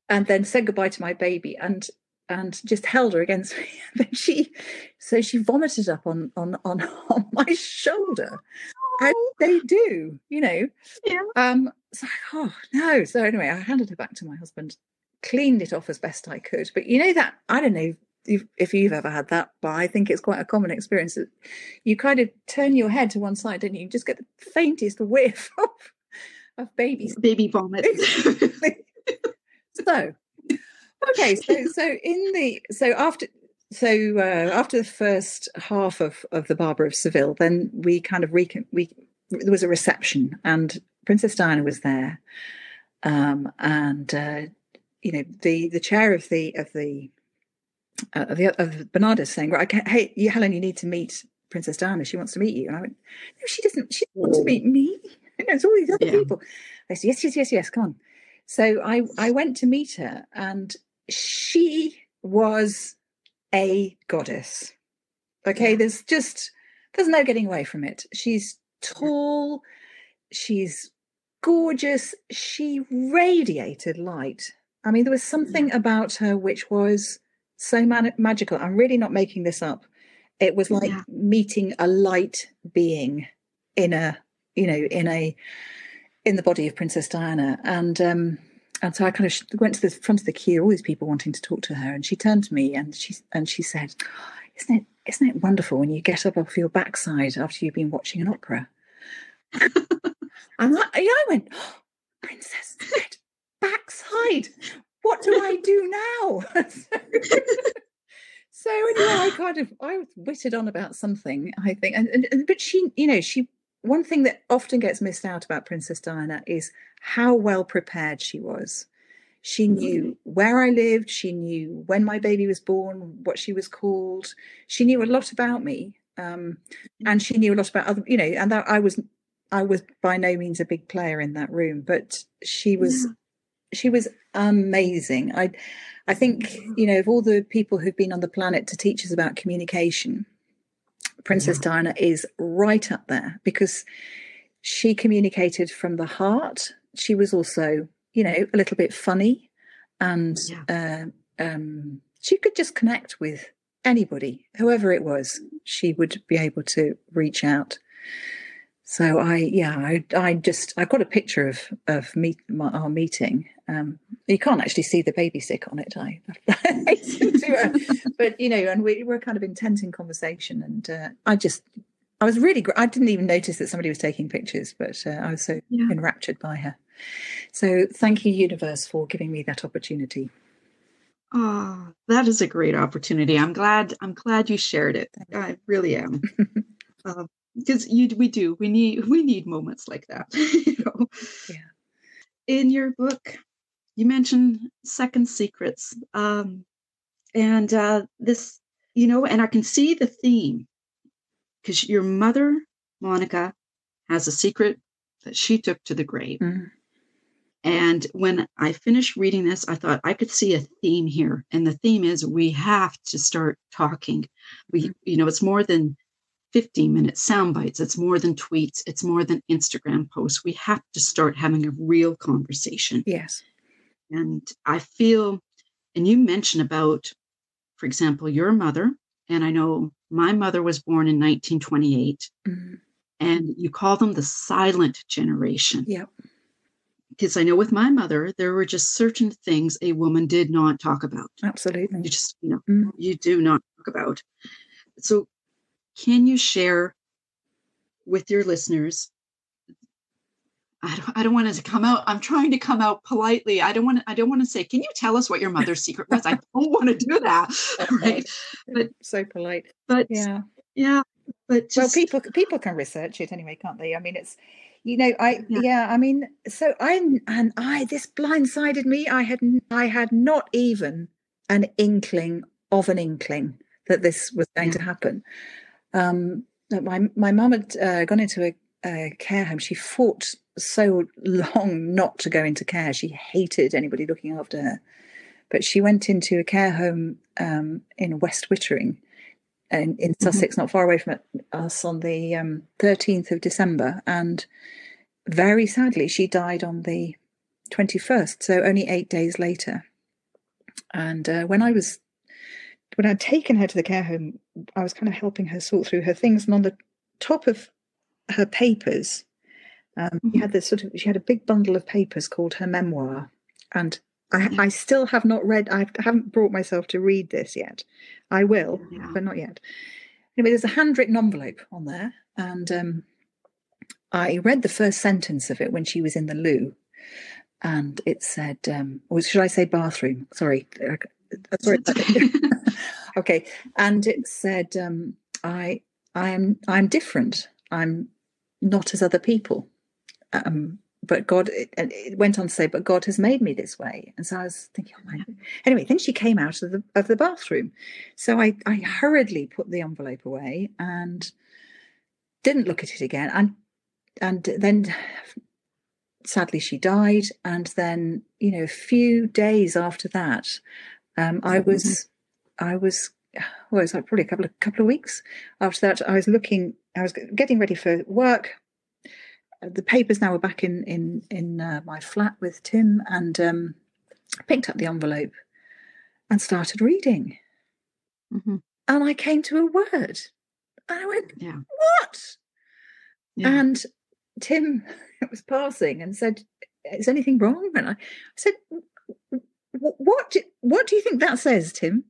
and then said goodbye to my baby, and and just held her against me. then she, so she vomited up on on on on my shoulder, as they do, you know. Yeah. Um. So oh no. So anyway, I handed her back to my husband, cleaned it off as best I could. But you know that I don't know if, if you've ever had that, but I think it's quite a common experience. That you kind of turn your head to one side, don't you? You just get the faintest whiff of, of baby baby vomit. so okay, so so in the so after so uh, after the first half of, of the Barber of Seville, then we kind of recon- we there was a reception and Princess Diana was there, um, and uh, you know the the chair of the of the uh, of the of Barnardo's saying, right, hey, you, Helen, you need to meet Princess Diana. She wants to meet you. And I went, no, she doesn't. She doesn't want to meet me. You know, it's all these other yeah. people. They said, yes, yes, yes, yes, come on. So I I went to meet her, and she was a goddess. Okay, yeah. there's just there's no getting away from it. She's tall, she's gorgeous, she radiated light. I mean, there was something yeah. about her which was so man- magical. I'm really not making this up. It was like yeah. meeting a light being in a, you know, in a in the body of Princess Diana, and um, and so I kind of went to the front of the queue, all these people wanting to talk to her, and she turned to me and she and she said, "Isn't it isn't it wonderful when you get up off your backside after you've been watching an opera?" I'm like, yeah, I went, oh, "Princess backside. What do I do now?" so anyway, I kind of I was witted on about something, I think, and, and but she, you know, she one thing that often gets missed out about Princess Diana is how well prepared she was. She mm-hmm. knew where I lived, she knew when my baby was born, what she was called. She knew a lot about me. Um, and she knew a lot about other, you know, and that I was I was by no means a big player in that room, but she was yeah. She was amazing. I, I think you know of all the people who've been on the planet to teach us about communication, Princess yeah. Diana is right up there because she communicated from the heart. She was also, you know, a little bit funny, and yeah. uh, um, she could just connect with anybody, whoever it was. She would be able to reach out. So I, yeah, I, I just, I got a picture of of meet my, our meeting. Um, you can't actually see the baby stick on it. I, but you know, and we were kind of intent in conversation, and uh, I just, I was really, I didn't even notice that somebody was taking pictures, but uh, I was so yeah. enraptured by her. So thank you, universe, for giving me that opportunity. Oh, that is a great opportunity. I'm glad. I'm glad you shared it. I really am. uh, because you we do we need we need moments like that you know yeah in your book you mentioned second secrets um and uh this you know and i can see the theme because your mother monica has a secret that she took to the grave mm. and when i finished reading this i thought i could see a theme here and the theme is we have to start talking we mm. you know it's more than 15 minute sound bites. It's more than tweets. It's more than Instagram posts. We have to start having a real conversation. Yes. And I feel, and you mentioned about, for example, your mother, and I know my mother was born in 1928, mm-hmm. and you call them the silent generation. Yep. Because I know with my mother, there were just certain things a woman did not talk about. Absolutely. You just, you know, mm-hmm. you do not talk about. So can you share with your listeners? I don't, I don't want to come out. I'm trying to come out politely. I don't want to, I don't want to say, can you tell us what your mother's secret was? I don't want to do that. right. But so polite. But yeah. Yeah. But just, well, people, people can research it anyway, can't they? I mean, it's, you know, I, yeah. yeah, I mean, so I, and I, this blindsided me. I had, I had not even an inkling of an inkling that this was going yeah. to happen. Um, my my mum had uh, gone into a, a, care home. She fought so long not to go into care. She hated anybody looking after her, but she went into a care home um, in West Wittering, in, in mm-hmm. Sussex, not far away from us, on the um, thirteenth of December, and very sadly, she died on the twenty first. So only eight days later. And uh, when I was when I'd taken her to the care home, I was kind of helping her sort through her things, and on the top of her papers, um, mm-hmm. she had this sort of she had a big bundle of papers called her memoir, and I, I still have not read. I haven't brought myself to read this yet. I will, yeah. but not yet. Anyway, there's a handwritten envelope on there, and um, I read the first sentence of it when she was in the loo, and it said, um, or should I say bathroom? Sorry, sorry. okay, and it said, um, "I, I am, I'm different. I'm not as other people." Um, but God, it, it, went on to say, "But God has made me this way." And so I was thinking, "Oh my!" Anyway, then she came out of the of the bathroom, so I I hurriedly put the envelope away and didn't look at it again. And and then sadly she died and then you know a few days after that um, I was, I was, well, it was like probably a couple of couple of weeks after that. I was looking, I was getting ready for work. The papers now were back in in in uh, my flat with Tim, and um, picked up the envelope and started reading. Mm-hmm. And I came to a word, and I went, yeah. "What?" Yeah. And Tim was passing and said, "Is anything wrong?" And I, said, what do, what do you think that says, Tim?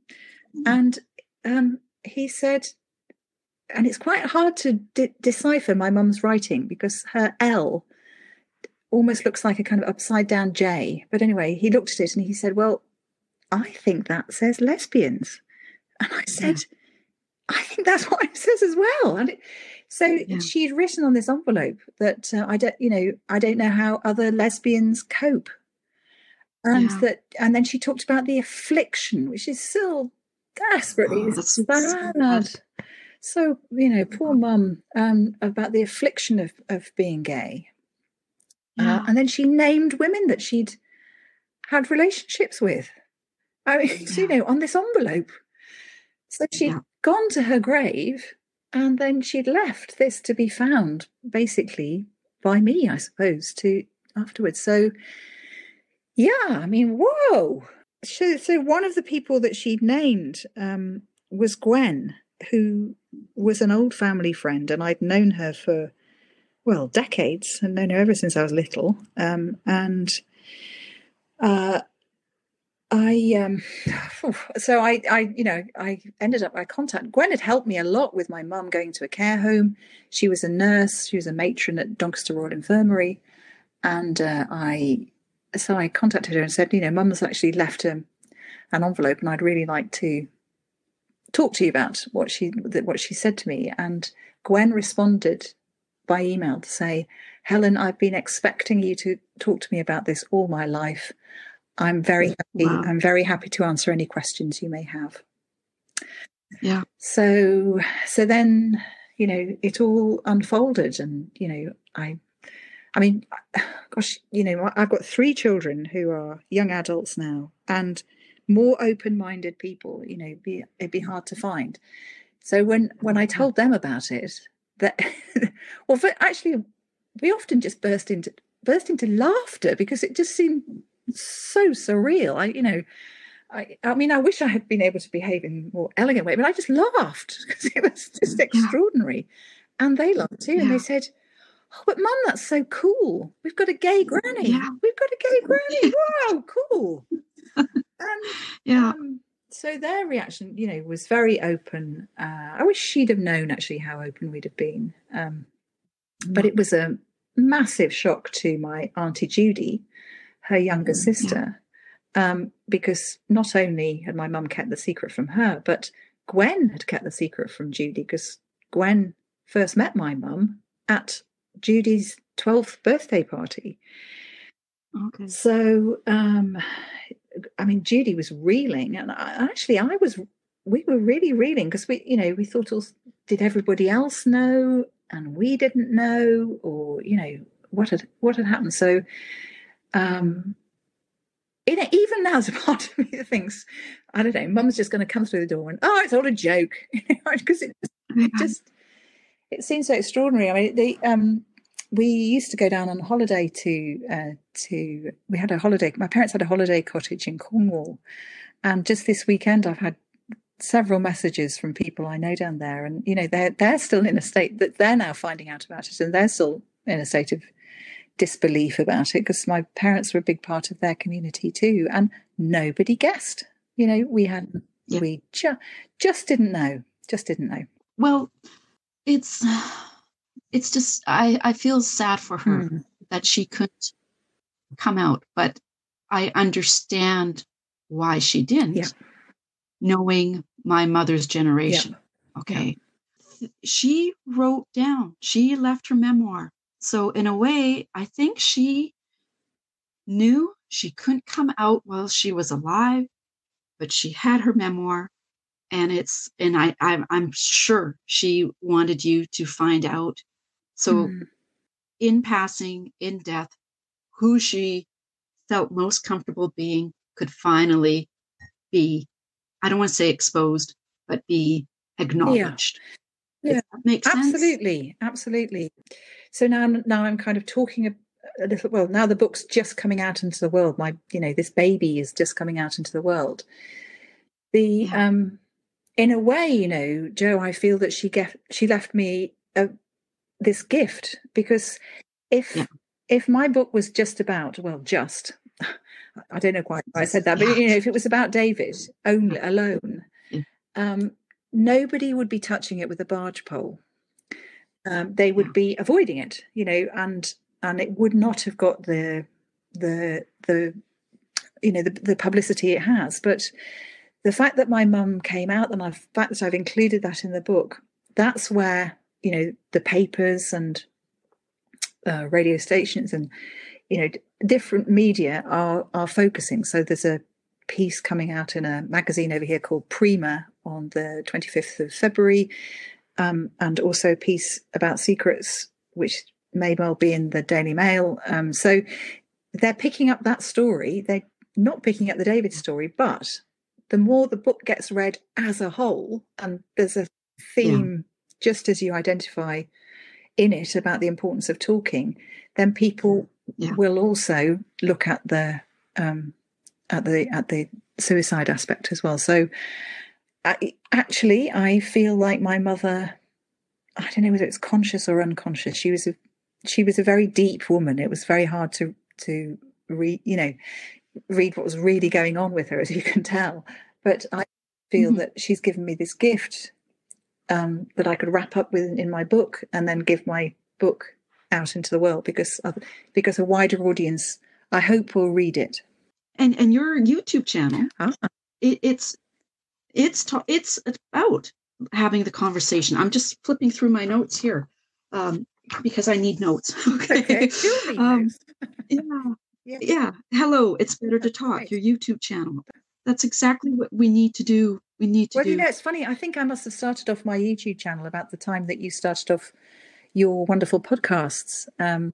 Hmm. And um, he said, and it's quite hard to de- decipher my mum's writing because her L almost looks like a kind of upside down J. But anyway, he looked at it and he said, "Well, I think that says lesbians." And I said, yeah. "I think that's what it says as well." And it, so yeah. she'd written on this envelope that uh, I don't, you know, I don't know how other lesbians cope and yeah. that and then she talked about the affliction which is still desperately oh, bad so you know poor mum um, about the affliction of of being gay uh, yeah. uh, and then she named women that she'd had relationships with. I mean, yeah. you know, on this envelope. So she'd yeah. gone to her grave and then she'd left this to be found basically by me, I suppose, to afterwards. So yeah, I mean, whoa. So, so one of the people that she'd named um, was Gwen, who was an old family friend, and I'd known her for well decades, and known her ever since I was little. Um, and uh, I um, so I I you know I ended up by contacted Gwen had helped me a lot with my mum going to a care home. She was a nurse. She was a matron at Doncaster Royal Infirmary, and uh, I so I contacted her and said, you know, Mum's actually left a, an envelope, and I'd really like to talk to you about what she what she said to me. And Gwen responded by email to say, Helen, I've been expecting you to talk to me about this all my life. I'm very happy. Wow. I'm very happy to answer any questions you may have. Yeah. So so then, you know, it all unfolded and, you know, I I mean, gosh, you know, I've got three children who are young adults now and more open-minded people, you know, be, it'd be hard to find. So when when I mm-hmm. told them about it, that well, actually, we often just burst into burst into laughter because it just seemed so surreal. I, you know, I, I mean, I wish I had been able to behave in a more elegant way, but I just laughed because it was just mm-hmm. extraordinary. And they laughed too, yeah. and they said, "Oh, but Mum, that's so cool. We've got a gay granny. Yeah. We've got a gay granny. Wow, cool." And yeah. Um, so their reaction, you know, was very open. Uh, I wish she'd have known actually how open we'd have been. Um, but it was a massive shock to my auntie Judy, her younger mm, sister, yeah. um, because not only had my mum kept the secret from her, but Gwen had kept the secret from Judy because Gwen first met my mum at Judy's 12th birthday party. Okay. So, um, I mean, Judy was reeling, and I, actually, I was. We were really reeling because we, you know, we thought, oh, did everybody else know, and we didn't know, or you know, what had what had happened? So, um, you know, even now, there's a part of me that thinks, I don't know, Mum's just going to come through the door and oh, it's all a joke, because it, it just it seems so extraordinary. I mean, the um, we used to go down on holiday to uh, to we had a holiday. My parents had a holiday cottage in Cornwall, and just this weekend, I've had several messages from people I know down there, and you know they're they're still in a state that they're now finding out about it, and they're still in a state of disbelief about it because my parents were a big part of their community too, and nobody guessed. You know, we had yeah. we ju- just didn't know, just didn't know. Well, it's it's just I, I feel sad for her mm. that she couldn't come out, but I understand why she didn't, yeah. knowing my mother's generation. Yeah. Okay. Yeah. She wrote down, she left her memoir. So, in a way, I think she knew she couldn't come out while she was alive, but she had her memoir. And it's, and I, I'm sure she wanted you to find out so, mm. in passing, in death, who she felt most comfortable being could finally be, I don't want to say exposed, but be acknowledged. Yeah, yeah. makes absolutely, absolutely. So now, now I'm kind of talking a, a little. Well, now the book's just coming out into the world. My, you know, this baby is just coming out into the world. The yeah. um, in a way, you know, Joe, I feel that she get she left me a this gift because if yeah. if my book was just about well just I don't know quite why I said that, but you know, if it was about David only alone, um, nobody would be touching it with a barge pole. Um, they would be avoiding it, you know, and and it would not have got the the the you know the, the publicity it has. But the fact that my mum came out and the fact that I've included that in the book, that's where you know the papers and uh, radio stations and you know different media are are focusing. So there's a piece coming out in a magazine over here called Prima on the 25th of February, um, and also a piece about secrets, which may well be in the Daily Mail. Um, so they're picking up that story. They're not picking up the David story, but the more the book gets read as a whole, and there's a theme, yeah. Just as you identify in it about the importance of talking, then people yeah. will also look at the um, at the at the suicide aspect as well. So, I, actually, I feel like my mother. I don't know whether it's conscious or unconscious. She was a she was a very deep woman. It was very hard to to read, you know, read what was really going on with her, as you can tell. But I feel mm-hmm. that she's given me this gift um, that I could wrap up with in my book and then give my book out into the world because because a wider audience, I hope, will read it. And and your YouTube channel, ah. it, it's it's ta- it's about having the conversation. I'm just flipping through my notes here um, because I need notes. Okay. okay. Um, yeah. yeah. Yeah. Hello, it's better to talk. Your YouTube channel. That's exactly what we need to do we need to well do. you know it's funny i think i must have started off my youtube channel about the time that you started off your wonderful podcasts um,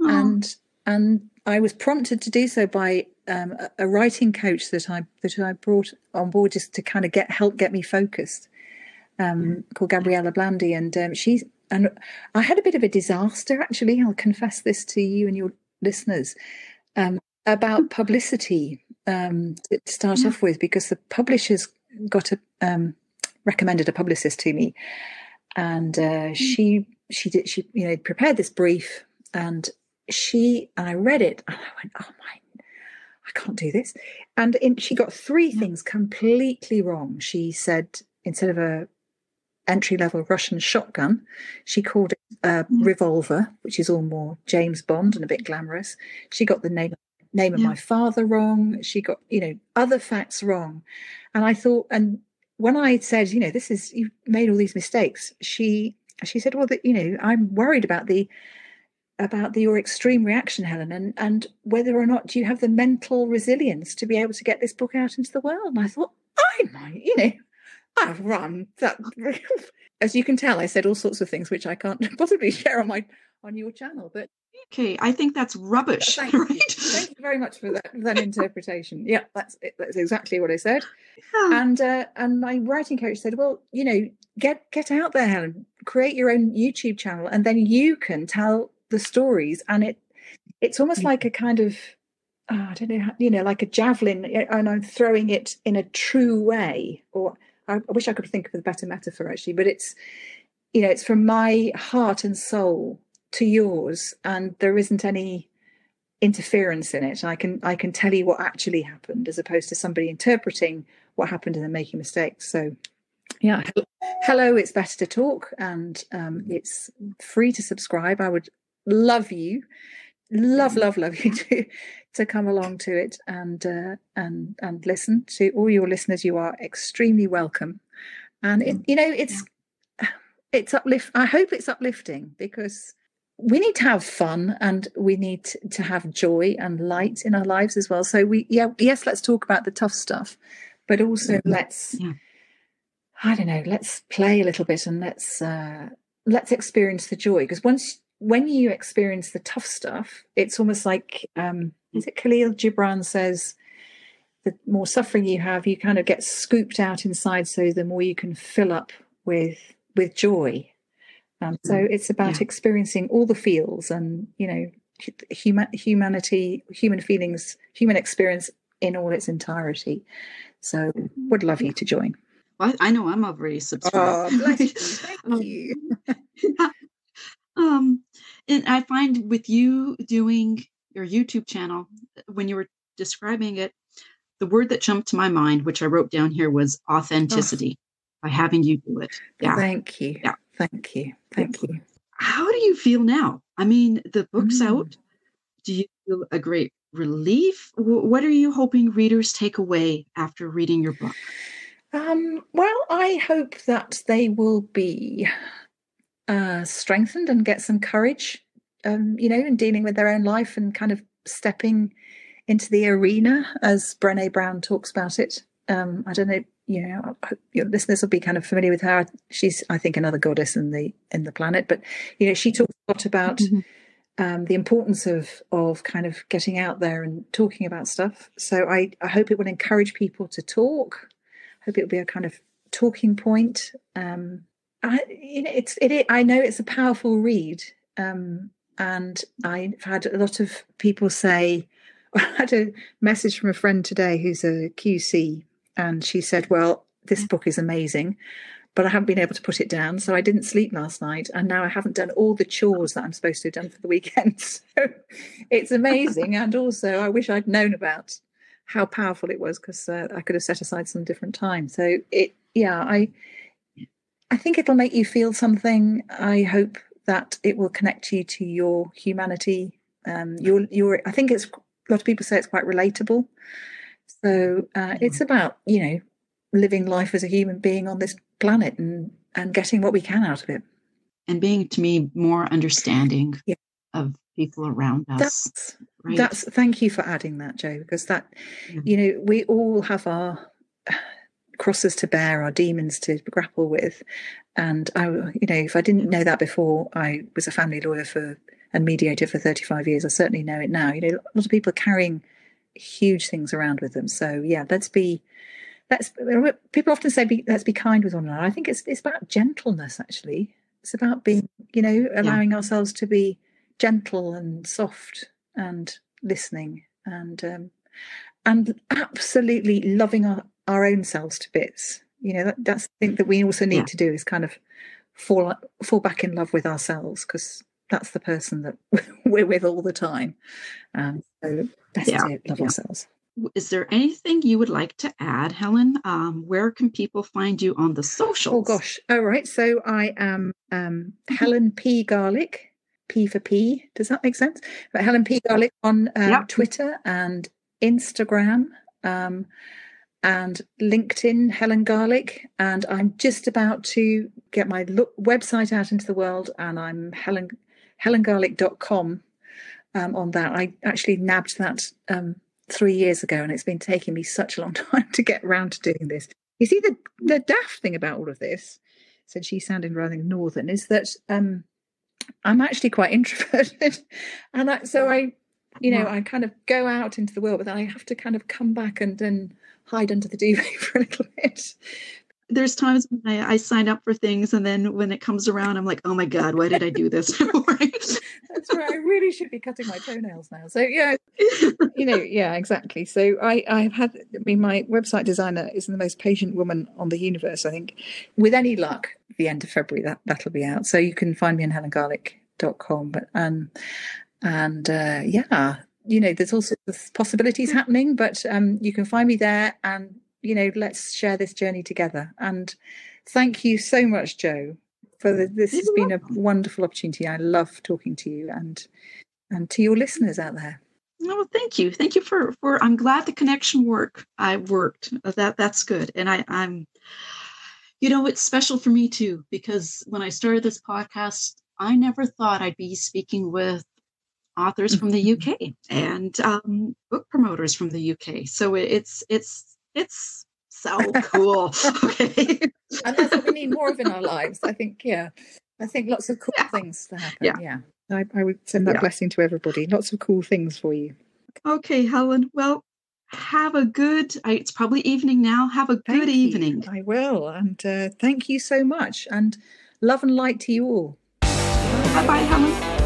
and and i was prompted to do so by um, a, a, writing coach that i that i brought on board just to kind of get help get me focused um, mm. called gabriella blandi and um, she's and i had a bit of a disaster actually i'll confess this to you and your listeners um, about publicity um, to start yeah. off with because the publishers got a um, recommended a publicist to me, and uh, hmm. she she did she you know prepared this brief, and she and I read it, and I went, oh my, I can't do this, and in, she got three hmm. things completely wrong. She said instead of a entry level Russian shotgun. She called it a hmm. revolver, which is all more James Bond and a bit glamorous. She got the name name of yeah. my father wrong. She got, you know, other facts wrong. And I thought, and when I said, you know, this is, you've made all these mistakes, she, she said, well, that, you know, I'm worried about the, about the, your extreme reaction, Helen, and, and whether or not you have the mental resilience to be able to get this book out into the world. And I thought, I might, you know, I've run that. As you can tell, I said all sorts of things which I can't possibly share on my on your channel, but Okay, I think that's rubbish. Thank, right? you. Thank you very much for that, that interpretation. Yeah, that's it. That's exactly what I said. Yeah. And uh, and my writing coach said, well, you know, get get out there, Helen, create your own YouTube channel, and then you can tell the stories. And it it's almost like a kind of oh, I don't know, how, you know, like a javelin, and I'm throwing it in a true way. Or I, I wish I could think of a better metaphor actually, but it's you know, it's from my heart and soul to yours and there isn't any interference in it. I can I can tell you what actually happened as opposed to somebody interpreting what happened and then making mistakes. So yeah, hello, it's better to talk and um, it's free to subscribe. I would love you, love, love, love you to to come along to it and uh, and and listen to all your listeners. You are extremely welcome, and it, you know it's it's uplift. I hope it's uplifting because we need to have fun and we need to have joy and light in our lives as well. So we, yeah, yes, let's talk about the tough stuff, but also mm-hmm. let's, yeah. I don't know, let's play a little bit and let's uh, let's experience the joy because once when you experience the tough stuff, it's almost like um, is it Khalil Gibran says. The more suffering you have, you kind of get scooped out inside. So the more you can fill up with with joy um, so it's about yeah. experiencing all the feels and, you know, human, humanity, human feelings, human experience in all its entirety. So would love you to join. Well, I know I'm already subscribed. Oh, you. Thank you. um, and I find with you doing your YouTube channel, when you were describing it, the word that jumped to my mind, which I wrote down here, was authenticity. Oh. By having you do it, yeah. Thank you. Yeah. Thank you. Thank you. How do you feel now? I mean, the book's mm. out. Do you feel a great relief? What are you hoping readers take away after reading your book? Um, well, I hope that they will be uh, strengthened and get some courage, um, you know, in dealing with their own life and kind of stepping into the arena, as Brene Brown talks about it. Um, I don't know you know, your listeners will be kind of familiar with her. She's, I think, another goddess in the in the planet. But you know, she talks a lot about mm-hmm. um, the importance of of kind of getting out there and talking about stuff. So I, I hope it will encourage people to talk. I hope it'll be a kind of talking point. Um, I, you know, it's it, I know it's a powerful read, um, and I've had a lot of people say. I had a message from a friend today who's a QC, and she said, "Well, this book is amazing." but I haven't been able to put it down. So I didn't sleep last night, and now I haven't done all the chores that I'm supposed to have done for the weekend. So it's amazing, and also I wish I'd known about how powerful it was because uh, I could have set aside some different time. So it, yeah, I, I think it'll make you feel something. I hope that it will connect you to your humanity. Um, your, your. I think it's a lot of people say it's quite relatable. So uh, it's about you know living life as a human being on this planet and and getting what we can out of it and being to me more understanding yeah. of people around us that's, right? that's thank you for adding that joe because that yeah. you know we all have our crosses to bear our demons to grapple with and i you know if i didn't know that before i was a family lawyer for and mediator for 35 years i certainly know it now you know a lot of people are carrying huge things around with them so yeah let's be let's people often say be, let's be kind with one another. I think it's it's about gentleness actually. It's about being, you know, allowing yeah. ourselves to be gentle and soft and listening and um, and absolutely loving our, our own selves to bits. You know, that, that's the thing that we also need yeah. to do is kind of fall fall back in love with ourselves because that's the person that we're with all the time. Um, so best yeah. to love ourselves is there anything you would like to add, Helen? Um, where can people find you on the socials? Oh gosh! All right. So I am um, Helen P Garlick. P for P. Does that make sense? But Helen P Garlick on um, yep. Twitter and Instagram. Um, and LinkedIn, Helen Garlick. And I'm just about to get my look, website out into the world, and I'm Helen helengarlick.com um, on that. I actually nabbed that um, three years ago, and it's been taking me such a long time to get around to doing this. You see, the the daft thing about all of this, said she, sounding rather northern, is that um, I'm actually quite introverted, and so I, you know, I kind of go out into the world, but then I have to kind of come back and then hide under the duvet for a little bit there's times when I, I, sign up for things and then when it comes around i'm like oh my god why did i do this that's right i really should be cutting my toenails now. So yeah you know yeah exactly. So i i've had i mean my website designer is the most patient woman on the universe i think. With any luck the end of february that that'll be out. So you can find me on helengarlick.com but um and uh yeah you know there's all sorts of possibilities happening but um you can find me there and you know, let's share this journey together. And thank you so much, Joe, for the, this has been a wonderful opportunity. I love talking to you and and to your listeners out there. Oh, thank you, thank you for for. I'm glad the connection work. I worked that that's good, and I I'm. You know, it's special for me too because when I started this podcast, I never thought I'd be speaking with authors from the UK and um, book promoters from the UK. So it's it's it's so cool. okay. and that's what we need more of in our lives. I think, yeah. I think lots of cool yeah. things to happen. Yeah. yeah. I, I, would send that yeah. blessing to everybody. Lots of cool things for you. Okay, Helen. Well, have a good, it's probably evening now. Have a thank good you. evening. I will. And uh, thank you so much. And love and light to you all. Bye bye, Helen.